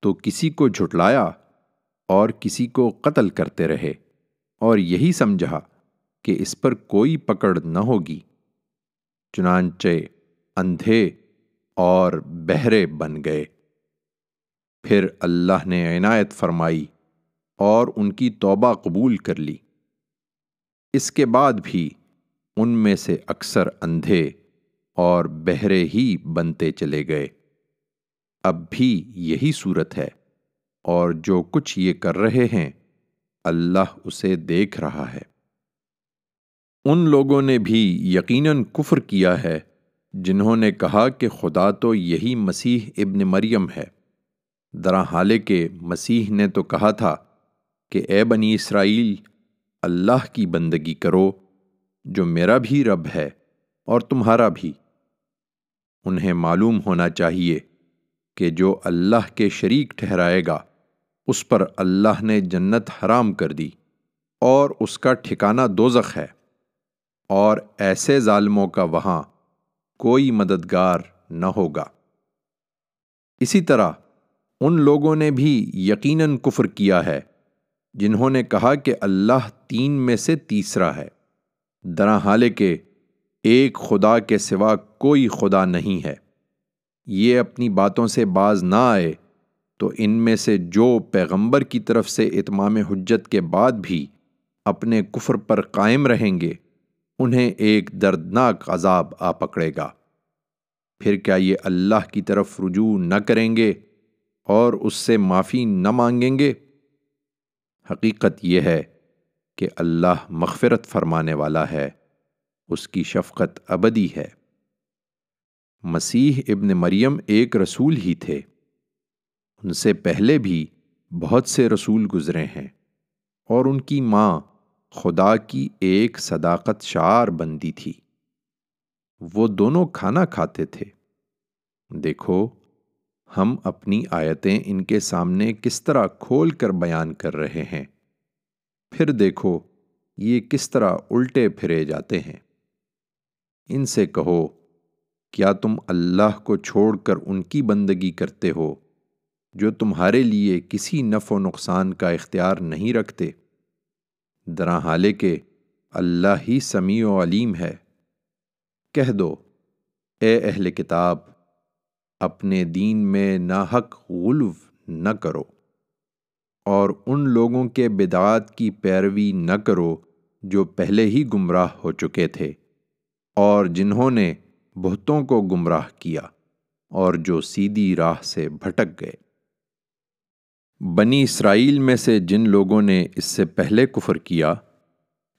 تو کسی کو جھٹلایا اور کسی کو قتل کرتے رہے۔ اور یہی سمجھا کہ اس پر کوئی پکڑ نہ ہوگی۔ چنانچہ اندھے اور بہرے بن گئے۔ پھر اللہ نے عنایت فرمائی اور ان کی توبہ قبول کر لی۔ اس کے بعد بھی ان میں سے اکثر اندھے اور بہرے ہی بنتے چلے گئے۔ اب بھی یہی صورت ہے اور جو کچھ یہ کر رہے ہیں اللہ اسے دیکھ رہا ہے۔ ان لوگوں نے بھی یقیناً کفر کیا ہے، جنہوں نے کہا کہ خدا تو یہی مسیح ابن مریم ہے۔ درا حالے کے مسیح نے تو کہا تھا کہ اے بنی اسرائیل، اللہ کی بندگی کرو، جو میرا بھی رب ہے اور تمہارا بھی۔ انہیں معلوم ہونا چاہیے کہ جو اللہ کے شریک ٹھہرائے گا اس پر اللہ نے جنت حرام کر دی اور اس کا ٹھکانہ دوزخ ہے۔ اور ایسے ظالموں کا وہاں کوئی مددگار نہ ہوگا۔ اسی طرح ان لوگوں نے بھی یقیناً کفر کیا ہے، جنہوں نے کہا کہ اللہ تین میں سے تیسرا ہے۔ درا حالے کے ایک خدا کے سوا کوئی خدا نہیں ہے۔ یہ اپنی باتوں سے باز نہ آئے تو ان میں سے جو پیغمبر کی طرف سے اتمام حجت کے بعد بھی اپنے کفر پر قائم رہیں گے، انہیں ایک دردناک عذاب آ پکڑے گا۔ پھر کیا یہ اللہ کی طرف رجوع نہ کریں گے اور اس سے معافی نہ مانگیں گے؟ حقیقت یہ ہے کہ اللہ مغفرت فرمانے والا ہے، اس کی شفقت ابدی ہے۔ مسیح ابن مریم ایک رسول ہی تھے۔ ان سے پہلے بھی بہت سے رسول گزرے ہیں اور ان کی ماں خدا کی ایک صداقت شعار بندی تھی۔ وہ دونوں کھانا کھاتے تھے۔ دیکھو، ہم اپنی آیتیں ان کے سامنے کس طرح کھول کر بیان کر رہے ہیں۔ پھر دیکھو، یہ کس طرح الٹے پھرے جاتے ہیں۔ ان سے کہو، کیا تم اللہ کو چھوڑ کر ان کی بندگی کرتے ہو؟ جو تمہارے لیے کسی نف و نقصان کا اختیار نہیں رکھتے۔ درا حالے کے اللہ ہی سمیع و علیم ہے۔ کہہ دو، اے اہل کتاب، اپنے دین میں ناحق غلو نہ کرو اور ان لوگوں کے بدعات کی پیروی نہ کرو جو پہلے ہی گمراہ ہو چکے تھے اور جنہوں نے بہتوں کو گمراہ کیا اور جو سیدھی راہ سے بھٹک گئے۔ بنی اسرائیل میں سے جن لوگوں نے اس سے پہلے کفر کیا،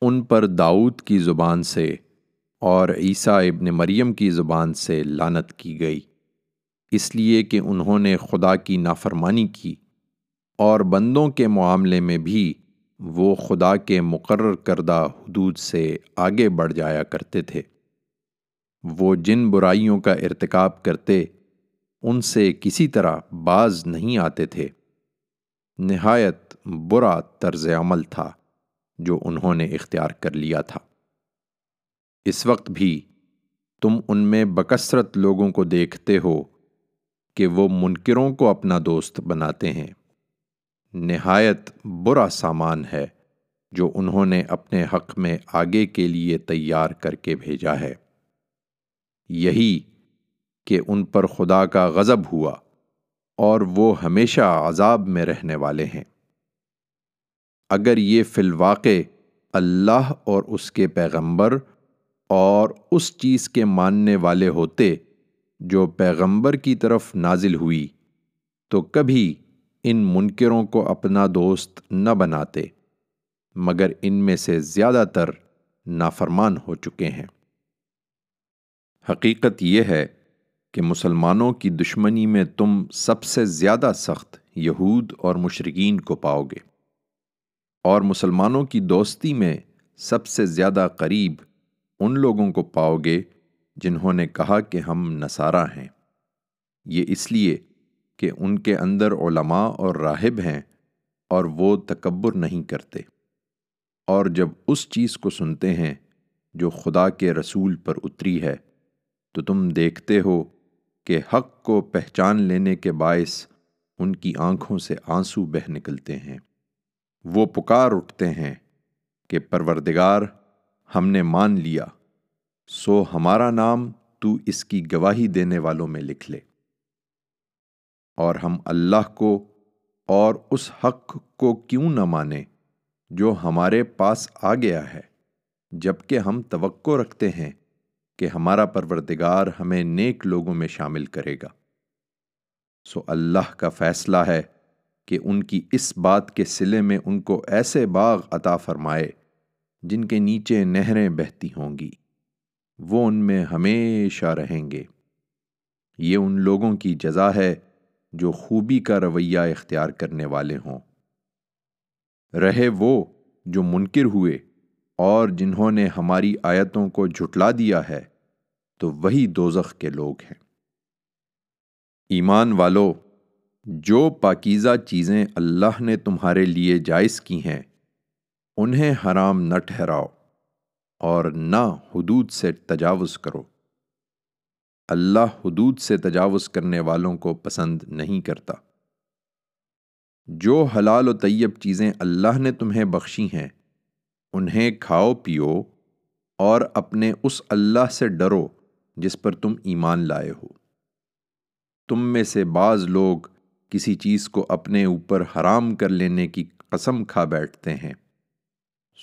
ان پر داؤد کی زبان سے اور عیسیٰ ابن مریم کی زبان سے لانت کی گئی۔ اس لیے کہ انہوں نے خدا کی نافرمانی کی اور بندوں کے معاملے میں بھی وہ خدا کے مقرر کردہ حدود سے آگے بڑھ جایا کرتے تھے۔ وہ جن برائیوں کا ارتکاب کرتے، ان سے کسی طرح باز نہیں آتے تھے۔ نہایت برا طرز عمل تھا جو انہوں نے اختیار کر لیا تھا۔ اس وقت بھی تم ان میں بکثرت لوگوں کو دیکھتے ہو کہ وہ منکروں کو اپنا دوست بناتے ہیں۔ نہایت برا سامان ہے جو انہوں نے اپنے حق میں آگے کے لیے تیار کر کے بھیجا ہے۔ یہی کہ ان پر خدا کا غضب ہوا۔ اور وہ ہمیشہ عذاب میں رہنے والے ہیں۔ اگر یہ فی الواقع اللہ اور اس کے پیغمبر اور اس چیز کے ماننے والے ہوتے جو پیغمبر کی طرف نازل ہوئی، تو کبھی ان منکروں کو اپنا دوست نہ بناتے، مگر ان میں سے زیادہ تر نافرمان ہو چکے ہیں۔ حقیقت یہ ہے کہ مسلمانوں کی دشمنی میں تم سب سے زیادہ سخت یہود اور مشرقین کو پاؤ گے۔ اور مسلمانوں کی دوستی میں سب سے زیادہ قریب ان لوگوں کو پاؤ گے جنہوں نے کہا کہ ہم نصارہ ہیں۔ یہ اس لیے کہ ان کے اندر علماء اور راہب ہیں اور وہ تکبر نہیں کرتے۔ اور جب اس چیز کو سنتے ہیں جو خدا کے رسول پر اتری ہے تو تم دیکھتے ہو کہ حق کو پہچان لینے کے باعث ان کی آنکھوں سے آنسو بہ نکلتے ہیں۔ وہ پکار اٹھتے ہیں کہ پروردگار ہم نے مان لیا، سو ہمارا نام تو اس کی گواہی دینے والوں میں لکھ لے۔ اور ہم اللہ کو اور اس حق کو کیوں نہ مانے جو ہمارے پاس آ گیا ہے، جبکہ ہم توقع رکھتے ہیں کہ ہمارا پروردگار ہمیں نیک لوگوں میں شامل کرے گا۔ سو اللہ کا فیصلہ ہے کہ ان کی اس بات کے سلے میں ان کو ایسے باغ عطا فرمائے جن کے نیچے نہریں بہتی ہوں گی۔ وہ ان میں ہمیشہ رہیں گے۔ یہ ان لوگوں کی جزا ہے جو خوبی کا رویہ اختیار کرنے والے ہوں۔ رہے وہ جو منکر ہوئے اور جنہوں نے ہماری آیتوں کو جھٹلا دیا ہے۔ تو وہی دوزخ کے لوگ ہیں۔ ایمان والو، جو پاکیزہ چیزیں اللہ نے تمہارے لیے جائز کی ہیں، انہیں حرام نہ ٹھہراؤ اور نہ حدود سے تجاوز کرو۔ اللہ حدود سے تجاوز کرنے والوں کو پسند نہیں کرتا۔ جو حلال و طیب چیزیں اللہ نے تمہیں بخشی ہیں، انہیں کھاؤ، پیو اور اپنے اس اللہ سے ڈرو جس پر تم ایمان لائے ہو۔ تم میں سے بعض لوگ کسی چیز کو اپنے اوپر حرام کر لینے کی قسم کھا بیٹھتے ہیں۔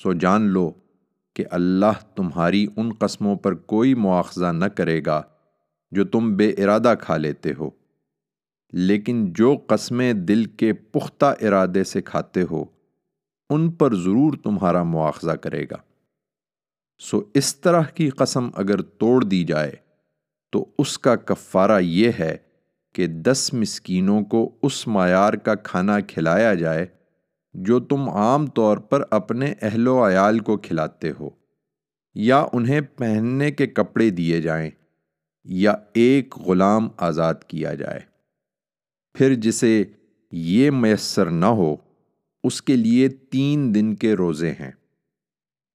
سو جان لو کہ اللہ تمہاری ان قسموں پر کوئی مواخذہ نہ کرے گا جو تم بے ارادہ کھا لیتے ہو۔ لیکن جو قسمیں دل کے پختہ ارادے سے کھاتے ہو، ان پر ضرور تمہارا مواخذہ کرے گا۔ سو اس طرح کی قسم اگر توڑ دی جائے، تو اس کا کفارہ یہ ہے کہ دس مسکینوں کو اس معیار کا کھانا کھلایا جائے جو تم عام طور پر اپنے اہل و عیال کو کھلاتے ہو، یا انہیں پہننے کے کپڑے دیے جائیں، یا ایک غلام آزاد کیا جائے۔ پھر جسے یہ میسر نہ ہو، اس کے لیے تین دن کے روزے ہیں۔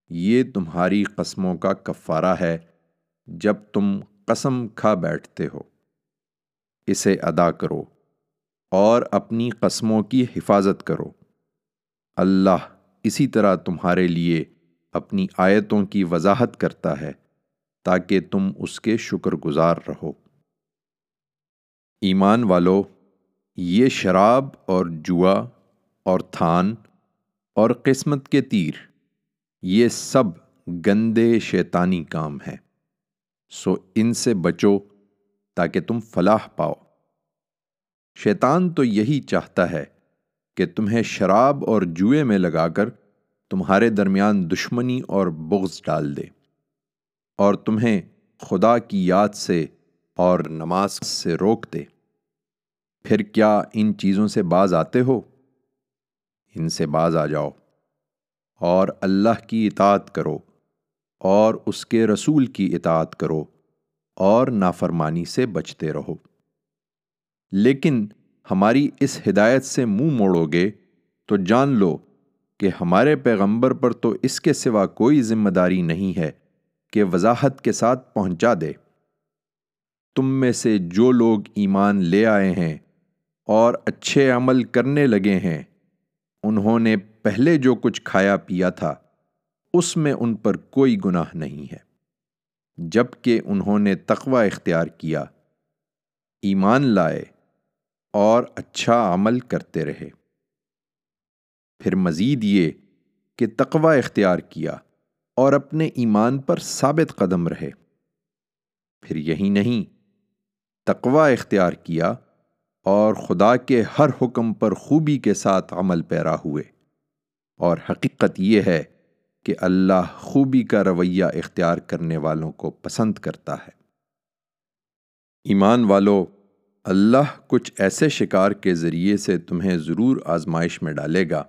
یہ تمہاری قسموں کا کفارہ ہے جب تم قسم کھا بیٹھتے ہو۔ اسے ادا کرو اور اپنی قسموں کی حفاظت کرو۔ اللہ اسی طرح تمہارے لیے اپنی آیتوں کی وضاحت کرتا ہے تاکہ تم اس کے شکر گزار رہو۔ ایمان والو، یہ شراب اور جوا اور تھان اور قسمت کے تیر یہ سب گندے شیطانی کام ہیں۔ سو ان سے بچو تاکہ تم فلاح پاؤ۔ شیطان تو یہی چاہتا ہے کہ تمہیں شراب اور جوئے میں لگا کر تمہارے درمیان دشمنی اور بغض ڈال دے۔ اور تمہیں خدا کی یاد سے اور نماز سے روک دے۔ پھر کیا ان چیزوں سے باز آتے ہو؟ ان سے باز آ جاؤ۔ اور اللہ کی اطاعت کرو اور اس کے رسول کی اطاعت کرو اور نافرمانی سے بچتے رہو۔ لیکن ہماری اس ہدایت سے منہ مو موڑو گے تو جان لو کہ ہمارے پیغمبر پر تو اس کے سوا کوئی ذمہ داری نہیں ہے کہ وضاحت کے ساتھ پہنچا دے۔ تم میں سے جو لوگ ایمان لے آئے ہیں اور اچھے عمل کرنے لگے ہیں انہوں نے پہلے جو کچھ کھایا پیا تھا، اس میں ان پر کوئی گناہ نہیں ہے۔ جبکہ انہوں نے تقوی اختیار کیا، ایمان لائے اور اچھا عمل کرتے رہے۔ پھر مزید یہ کہ تقوی اختیار کیا اور اپنے ایمان پر ثابت قدم رہے۔ پھر یہی نہیں، تقوی اختیار کیا اور خدا کے ہر حکم پر خوبی کے ساتھ عمل پیرا ہوئے۔ اور حقیقت یہ ہے کہ اللہ خوبی کا رویہ اختیار کرنے والوں کو پسند کرتا ہے۔ ایمان والو، اللہ کچھ ایسے شکار کے ذریعے سے تمہیں ضرور آزمائش میں ڈالے گا،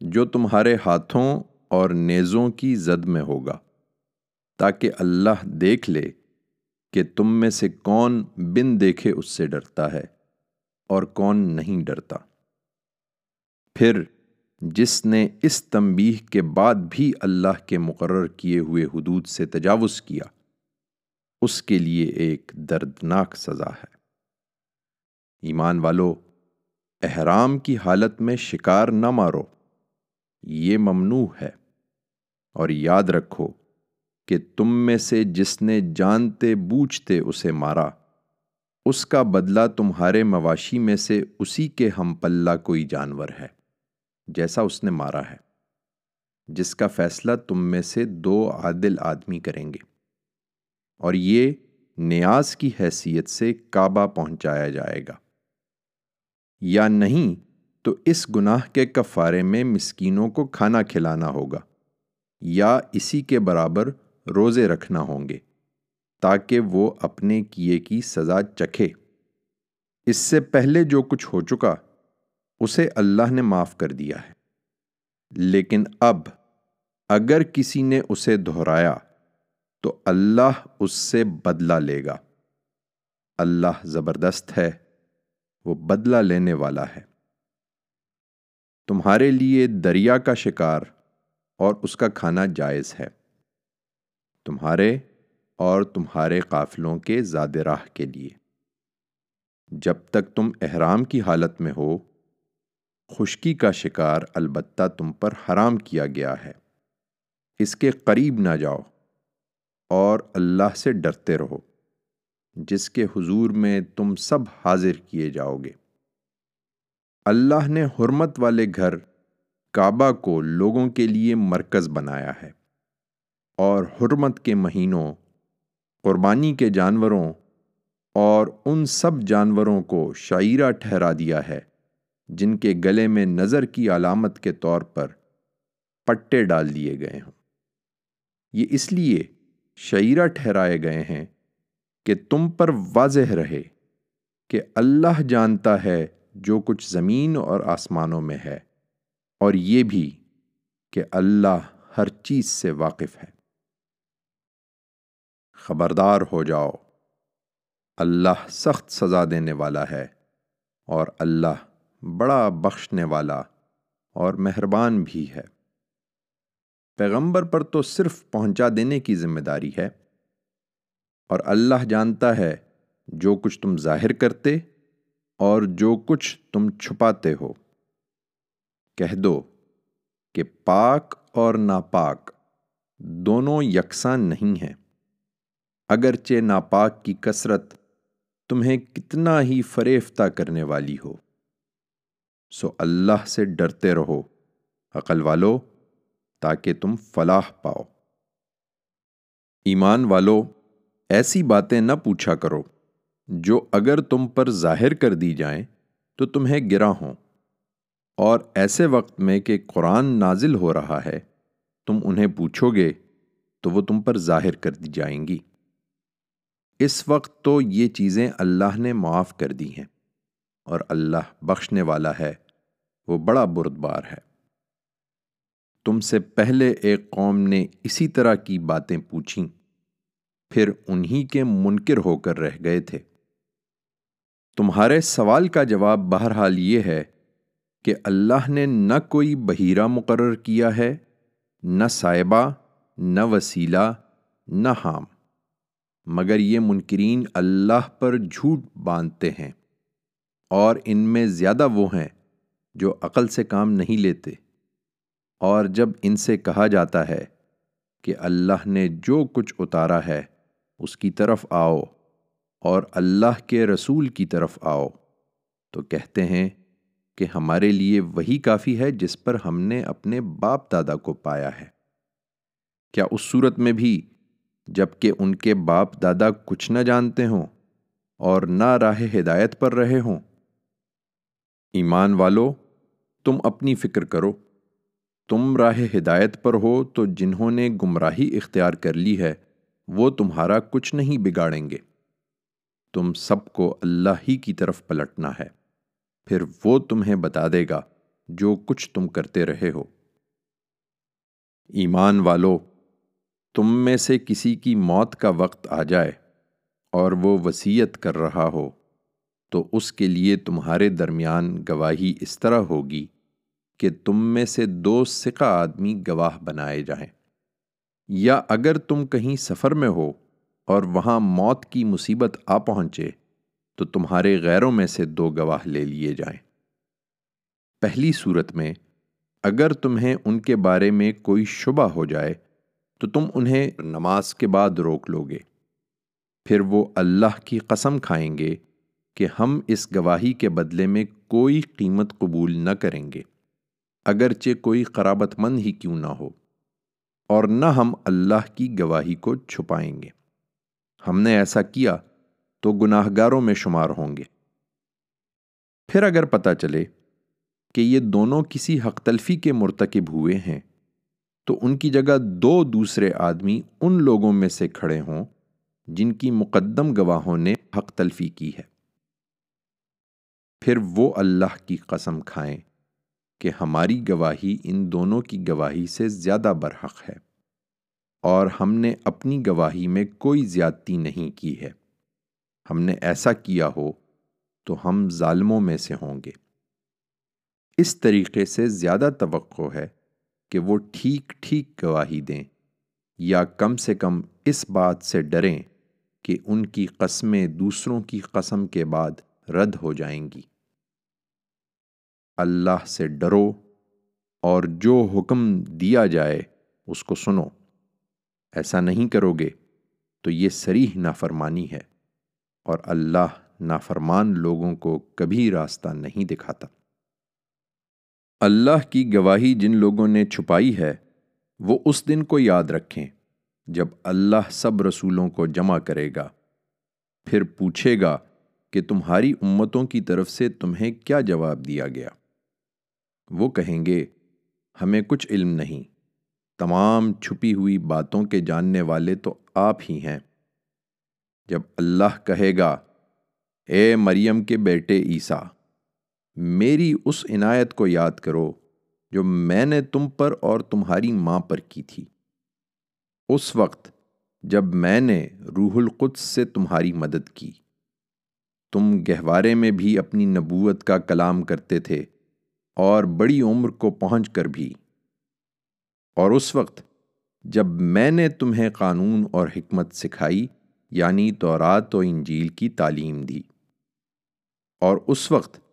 جو تمہارے ہاتھوں اور نیزوں کی زد میں ہوگا، تاکہ اللہ دیکھ لے کہ تم میں سے کون بن دیکھے اس سے ڈرتا ہے۔ اور کون نہیں ڈرتا۔ پھر جس نے اس تنبیہ کے بعد بھی اللہ کے مقرر کیے ہوئے حدود سے تجاوز کیا، اس کے لیے ایک دردناک سزا ہے۔ ایمان والو، احرام کی حالت میں شکار نہ مارو۔ یہ ممنوع ہے۔ اور یاد رکھو کہ تم میں سے جس نے جانتے بوجھتے اسے مارا اس کا بدلہ تمہارے مواشی میں سے اسی کے ہم پلہ کوئی جانور ہے، جیسا اس نے مارا ہے، جس کا فیصلہ تم میں سے دو عادل آدمی کریں گے۔ اور یہ نیاز کی حیثیت سے کعبہ پہنچایا جائے گا۔ یا نہیں تو اس گناہ کے کفارے میں مسکینوں کو کھانا کھلانا ہوگا، یا اسی کے برابر روزے رکھنا ہوں گے۔ تاکہ وہ اپنے کیے کی سزا چکھے۔ اس سے پہلے جو کچھ ہو چکا، اسے اللہ نے معاف کر دیا ہے۔ لیکن اب اگر کسی نے اسے دہرایا، تو اللہ اس سے بدلہ لے گا۔ اللہ زبردست ہے، وہ بدلہ لینے والا ہے۔ تمہارے لیے دریا کا شکار اور اس کا کھانا جائز ہے۔ تمہارے اور تمہارے قافلوں کے زاد راہ کے لیے۔ جب تک تم احرام کی حالت میں ہو، خشکی کا شکار البتہ تم پر حرام کیا گیا ہے۔ اس کے قریب نہ جاؤ اور اللہ سے ڈرتے رہو، جس کے حضور میں تم سب حاضر کیے جاؤ گے۔ اللہ نے حرمت والے گھر کعبہ کو لوگوں کے لیے مرکز بنایا ہے اور حرمت کے مہینوں قربانی کے جانوروں اور ان سب جانوروں کو شعیرہ ٹھہرا دیا ہے، جن کے گلے میں نظر کی علامت کے طور پر پٹے ڈال دیے گئے ہوں۔ یہ اس لیے شعیرہ ٹھہرائے گئے ہیں کہ تم پر واضح رہے کہ اللہ جانتا ہے جو کچھ زمین اور آسمانوں میں ہے، اور یہ بھی کہ اللہ ہر چیز سے واقف ہے۔ خبردار ہو جاؤ۔ اللہ سخت سزا دینے والا ہے اور اللہ بڑا بخشنے والا اور مہربان بھی ہے۔ پیغمبر پر تو صرف پہنچا دینے کی ذمہ داری ہے۔ اور اللہ جانتا ہے جو کچھ تم ظاہر کرتے اور جو کچھ تم چھپاتے ہو۔ کہہ دو کہ پاک اور ناپاک دونوں یکساں نہیں ہیں۔ اگرچہ ناپاک کی کثرت تمہیں کتنا ہی فریفتہ کرنے والی ہو، سو اللہ سے ڈرتے رہو، عقل والو، تاکہ تم فلاح پاؤ۔ ایمان والو، ایسی باتیں نہ پوچھا کرو جو اگر تم پر ظاہر کر دی جائیں تو تمہیں گرا ہوں۔ اور ایسے وقت میں کہ قرآن نازل ہو رہا ہے، تم انہیں پوچھو گے تو وہ تم پر ظاہر کر دی جائیں گی۔ اس وقت تو یہ چیزیں اللہ نے معاف کر دی ہیں اور اللہ بخشنے والا ہے، وہ بڑا بردبار ہے۔ تم سے پہلے ایک قوم نے اسی طرح کی باتیں پوچھیں، پھر انہی کے منکر ہو کر رہ گئے تھے۔ تمہارے سوال کا جواب بہرحال یہ ہے کہ اللہ نے نہ کوئی بحیرہ مقرر کیا ہے، نہ صاحبہ، نہ وسیلہ، نہ حام۔ مگر یہ منکرین اللہ پر جھوٹ باندھتے ہیں اور ان میں زیادہ وہ ہیں جو عقل سے کام نہیں لیتے اور جب ان سے کہا جاتا ہے کہ اللہ نے جو کچھ اتارا ہے اس کی طرف آؤ اور اللہ کے رسول کی طرف آؤ، تو کہتے ہیں کہ ہمارے لیے وہی کافی ہے جس پر ہم نے اپنے باپ دادا کو پایا ہے۔ کیا اس صورت میں بھی جبکہ ان کے باپ دادا کچھ نہ جانتے ہوں اور نہ راہ ہدایت پر رہے ہوں۔ ایمان والو، تم اپنی فکر کرو۔ تم راہ ہدایت پر ہو تو جنہوں نے گمراہی اختیار کر لی ہے، وہ تمہارا کچھ نہیں بگاڑیں گے۔ تم سب کو اللہ ہی کی طرف پلٹنا ہے۔ پھر وہ تمہیں بتا دے گا جو کچھ تم کرتے رہے ہو۔ ایمان والو تم میں سے کسی کی موت کا وقت آ جائے اور وہ وسیعت کر رہا ہو، تو اس کے لیے تمہارے درمیان گواہی اس طرح ہوگی کہ تم میں سے دو سکہ آدمی گواہ بنائے جائیں۔ یا اگر تم کہیں سفر میں ہو اور وہاں موت کی مصیبت آ پہنچے، تو تمہارے غیروں میں سے دو گواہ لے لیے جائیں۔ پہلی صورت میں، اگر تمہیں ان کے بارے میں کوئی شبہ ہو جائے تو تم انہیں نماز کے بعد روک لو گے پھر وہ اللہ کی قسم کھائیں گے کہ ہم اس گواہی کے بدلے میں کوئی قیمت قبول نہ کریں گے، اگرچہ کوئی قرابت مند ہی کیوں نہ ہو۔ اور نہ ہم اللہ کی گواہی کو چھپائیں گے۔ ہم نے ایسا کیا تو گناہ گاروں میں شمار ہوں گے۔ پھر اگر پتہ چلے کہ یہ دونوں کسی حق تلفی کے مرتکب ہوئے ہیں تو ان کی جگہ دو دوسرے آدمی ان لوگوں میں سے کھڑے ہوں جن کی مقدم گواہوں نے حق تلفی کی ہے۔ پھر وہ اللہ کی قسم کھائیں کہ ہماری گواہی ان دونوں کی گواہی سے زیادہ برحق ہے اور ہم نے اپنی گواہی میں کوئی زیادتی نہیں کی ہے۔ ہم نے ایسا کیا ہو تو ہم ظالموں میں سے ہوں گے۔ اس طریقے سے زیادہ توقع ہے کہ وہ ٹھیک ٹھیک گواہی دیں یا کم سے کم اس بات سے ڈریں کہ ان کی قسمیں دوسروں کی قسم کے بعد رد ہو جائیں گی۔ اللہ سے ڈرو اور جو حکم دیا جائے اس کو سنو۔ ایسا نہیں کرو گے تو یہ سریح نافرمانی ہے اور اللہ نافرمان لوگوں کو کبھی راستہ نہیں دکھاتا۔ اللہ کی گواہی جن لوگوں نے چھپائی ہے، وہ اس دن کو یاد رکھیں جب اللہ سب رسولوں کو جمع کرے گا۔ پھر پوچھے گا کہ تمہاری امتوں کی طرف سے تمہیں کیا جواب دیا گیا۔ وہ کہیں گے، ہمیں کچھ علم نہیں، تمام چھپی ہوئی باتوں کے جاننے والے تو آپ ہی ہیں۔ جب اللہ کہے گا، اے مریم کے بیٹے عیسیٰ میری اس عنایت کو یاد کرو جو میں نے تم پر اور تمہاری ماں پر کی تھی۔ اس وقت جب میں نے روح القدس سے تمہاری مدد کی، تم گہوارے میں بھی اپنی نبوت کا کلام کرتے تھے اور بڑی عمر کو پہنچ کر بھی۔ اور اس وقت جب میں نے تمہیں قانون اور حکمت سکھائی یعنی تورات و انجیل کی تعلیم دی۔ اور اس وقت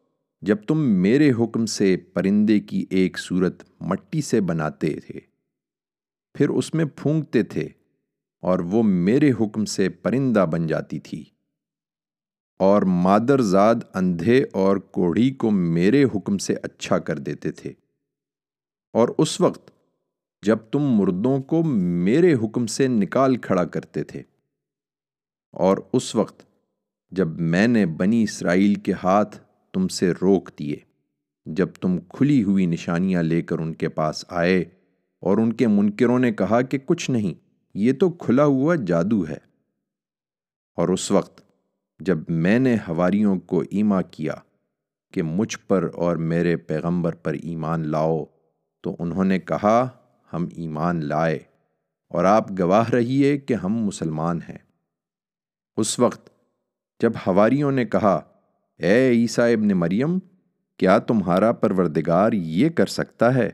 جب تم میرے حکم سے پرندے کی ایک صورت مٹی سے بناتے تھے، پھر اس میں پھونکتے تھے اور وہ میرے حکم سے پرندہ بن جاتی تھی۔ اور مادر زاد اندھے اور کوڑھی کو میرے حکم سے اچھا کر دیتے تھے۔ اور اس وقت جب تم مردوں کو میرے حکم سے نکال کھڑا کرتے تھے۔ اور اس وقت جب میں نے بنی اسرائیل کے ہاتھ تم سے روک دیے۔ جب تم کھلی ہوئی نشانیاں لے کر ان کے پاس آئے اور ان کے منکروں نے کہا کہ کچھ نہیں، یہ تو کھلا ہوا جادو ہے۔ اور اس وقت جب میں نے ہواریوں کو ایما کیا کہ مجھ پر اور میرے پیغمبر پر ایمان لاؤ، تو انہوں نے کہا، ہم ایمان لائے اور آپ گواہ رہیے کہ ہم مسلمان ہیں۔ اس وقت جب ہواریوں نے کہا اے عیسیٰ ابن مریم، کیا تمہارا پروردگار یہ کر سکتا ہے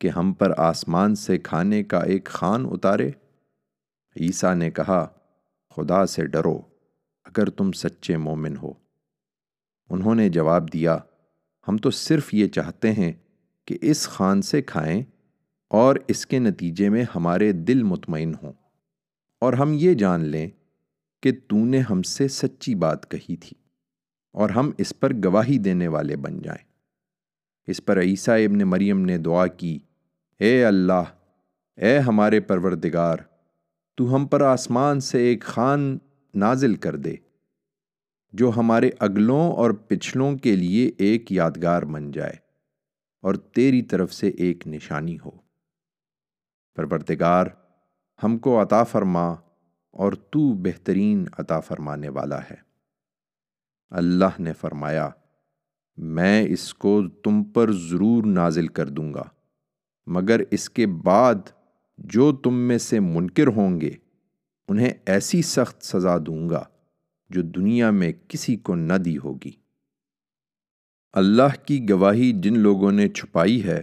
کہ ہم پر آسمان سے کھانے کا ایک خان اتارے؟ عیسیٰ نے کہا، خدا سے ڈرو، اگر تم سچے مومن ہو۔ انہوں نے جواب دیا، ہم تو صرف یہ چاہتے ہیں کہ اس خان سے کھائیں اور اس کے نتیجے میں ہمارے دل مطمئن ہوں۔ اور ہم یہ جان لیں کہ تو نے ہم سے سچی بات کہی تھی۔ اور ہم اس پر گواہی دینے والے بن جائیں۔ اس پر عیسیٰ ابن مریم نے دعا کی، اے اللہ، اے ہمارے پروردگار، تو ہم پر آسمان سے ایک خان نازل کر دے، جو ہمارے اگلوں اور پچھلوں کے لیے ایک یادگار بن جائے اور تیری طرف سے ایک نشانی ہو۔ پروردگار، ہم کو عطا فرما اور تو بہترین عطا فرمانے والا ہے۔ اللہ نے فرمایا، میں اس کو تم پر ضرور نازل کر دوں گا، مگر اس کے بعد جو تم میں سے منکر ہوں گے، انہیں ایسی سخت سزا دوں گا جو دنیا میں کسی کو نہ دی ہوگی۔ اللہ کی گواہی جن لوگوں نے چھپائی ہے،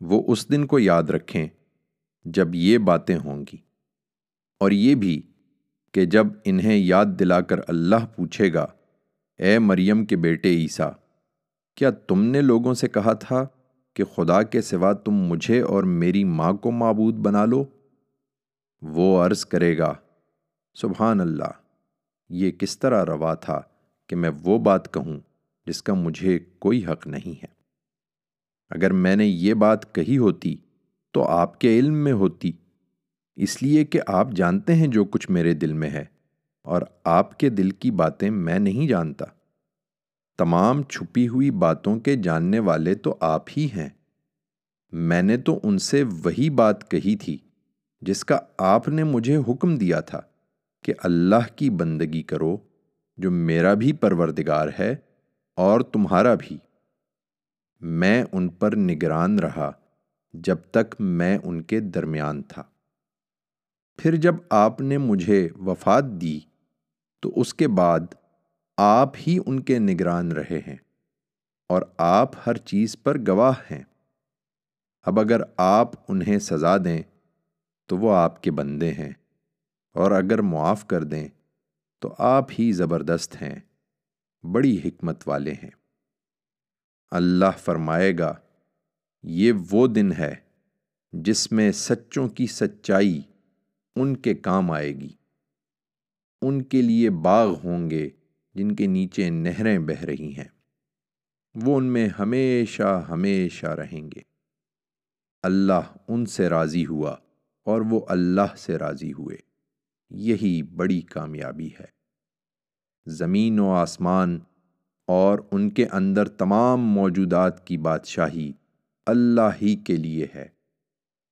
وہ اس دن کو یاد رکھیں جب یہ باتیں ہوں گی۔ اور یہ بھی کہ جب انہیں یاد دلا کر اللہ پوچھے گا اے مریم کے بیٹے عیسیٰ، کیا تم نے لوگوں سے کہا تھا کہ خدا کے سوا تم مجھے اور میری ماں کو معبود بنا لو؟ وہ عرض کرے گا، سبحان اللہ، یہ کس طرح روا تھا کہ میں وہ بات کہوں جس کا مجھے کوئی حق نہیں ہے۔ اگر میں نے یہ بات کہی ہوتی تو آپ کے علم میں ہوتی، اس لیے کہ آپ جانتے ہیں جو کچھ میرے دل میں ہے۔ اور آپ کے دل کی باتیں میں نہیں جانتا۔ تمام چھپی ہوئی باتوں کے جاننے والے تو آپ ہی ہیں۔ میں نے تو ان سے وہی بات کہی تھی جس کا آپ نے مجھے حکم دیا تھا کہ اللہ کی بندگی کرو جو میرا بھی پروردگار ہے اور تمہارا بھی۔ میں ان پر نگران رہا جب تک میں ان کے درمیان تھا۔ پھر جب آپ نے مجھے وفات دی تو اس کے بعد آپ ہی ان کے نگران رہے ہیں اور آپ ہر چیز پر گواہ ہیں۔ اب اگر آپ انہیں سزا دیں تو وہ آپ کے بندے ہیں اور اگر معاف کر دیں تو آپ ہی زبردست ہیں، بڑی حکمت والے ہیں۔ اللہ فرمائے گا، یہ وہ دن ہے جس میں سچوں کی سچائی ان کے کام آئے گی۔ ان کے لیے باغ ہوں گے جن کے نیچے نہریں بہہ رہی ہیں۔ وہ ان میں ہمیشہ ہمیشہ رہیں گے۔ اللہ ان سے راضی ہوا اور وہ اللہ سے راضی ہوئے۔ یہی بڑی کامیابی ہے۔ زمین و آسمان اور ان کے اندر تمام موجودات کی بادشاہی اللہ ہی کے لیے ہے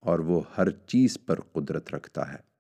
اور وہ ہر چیز پر قدرت رکھتا ہے۔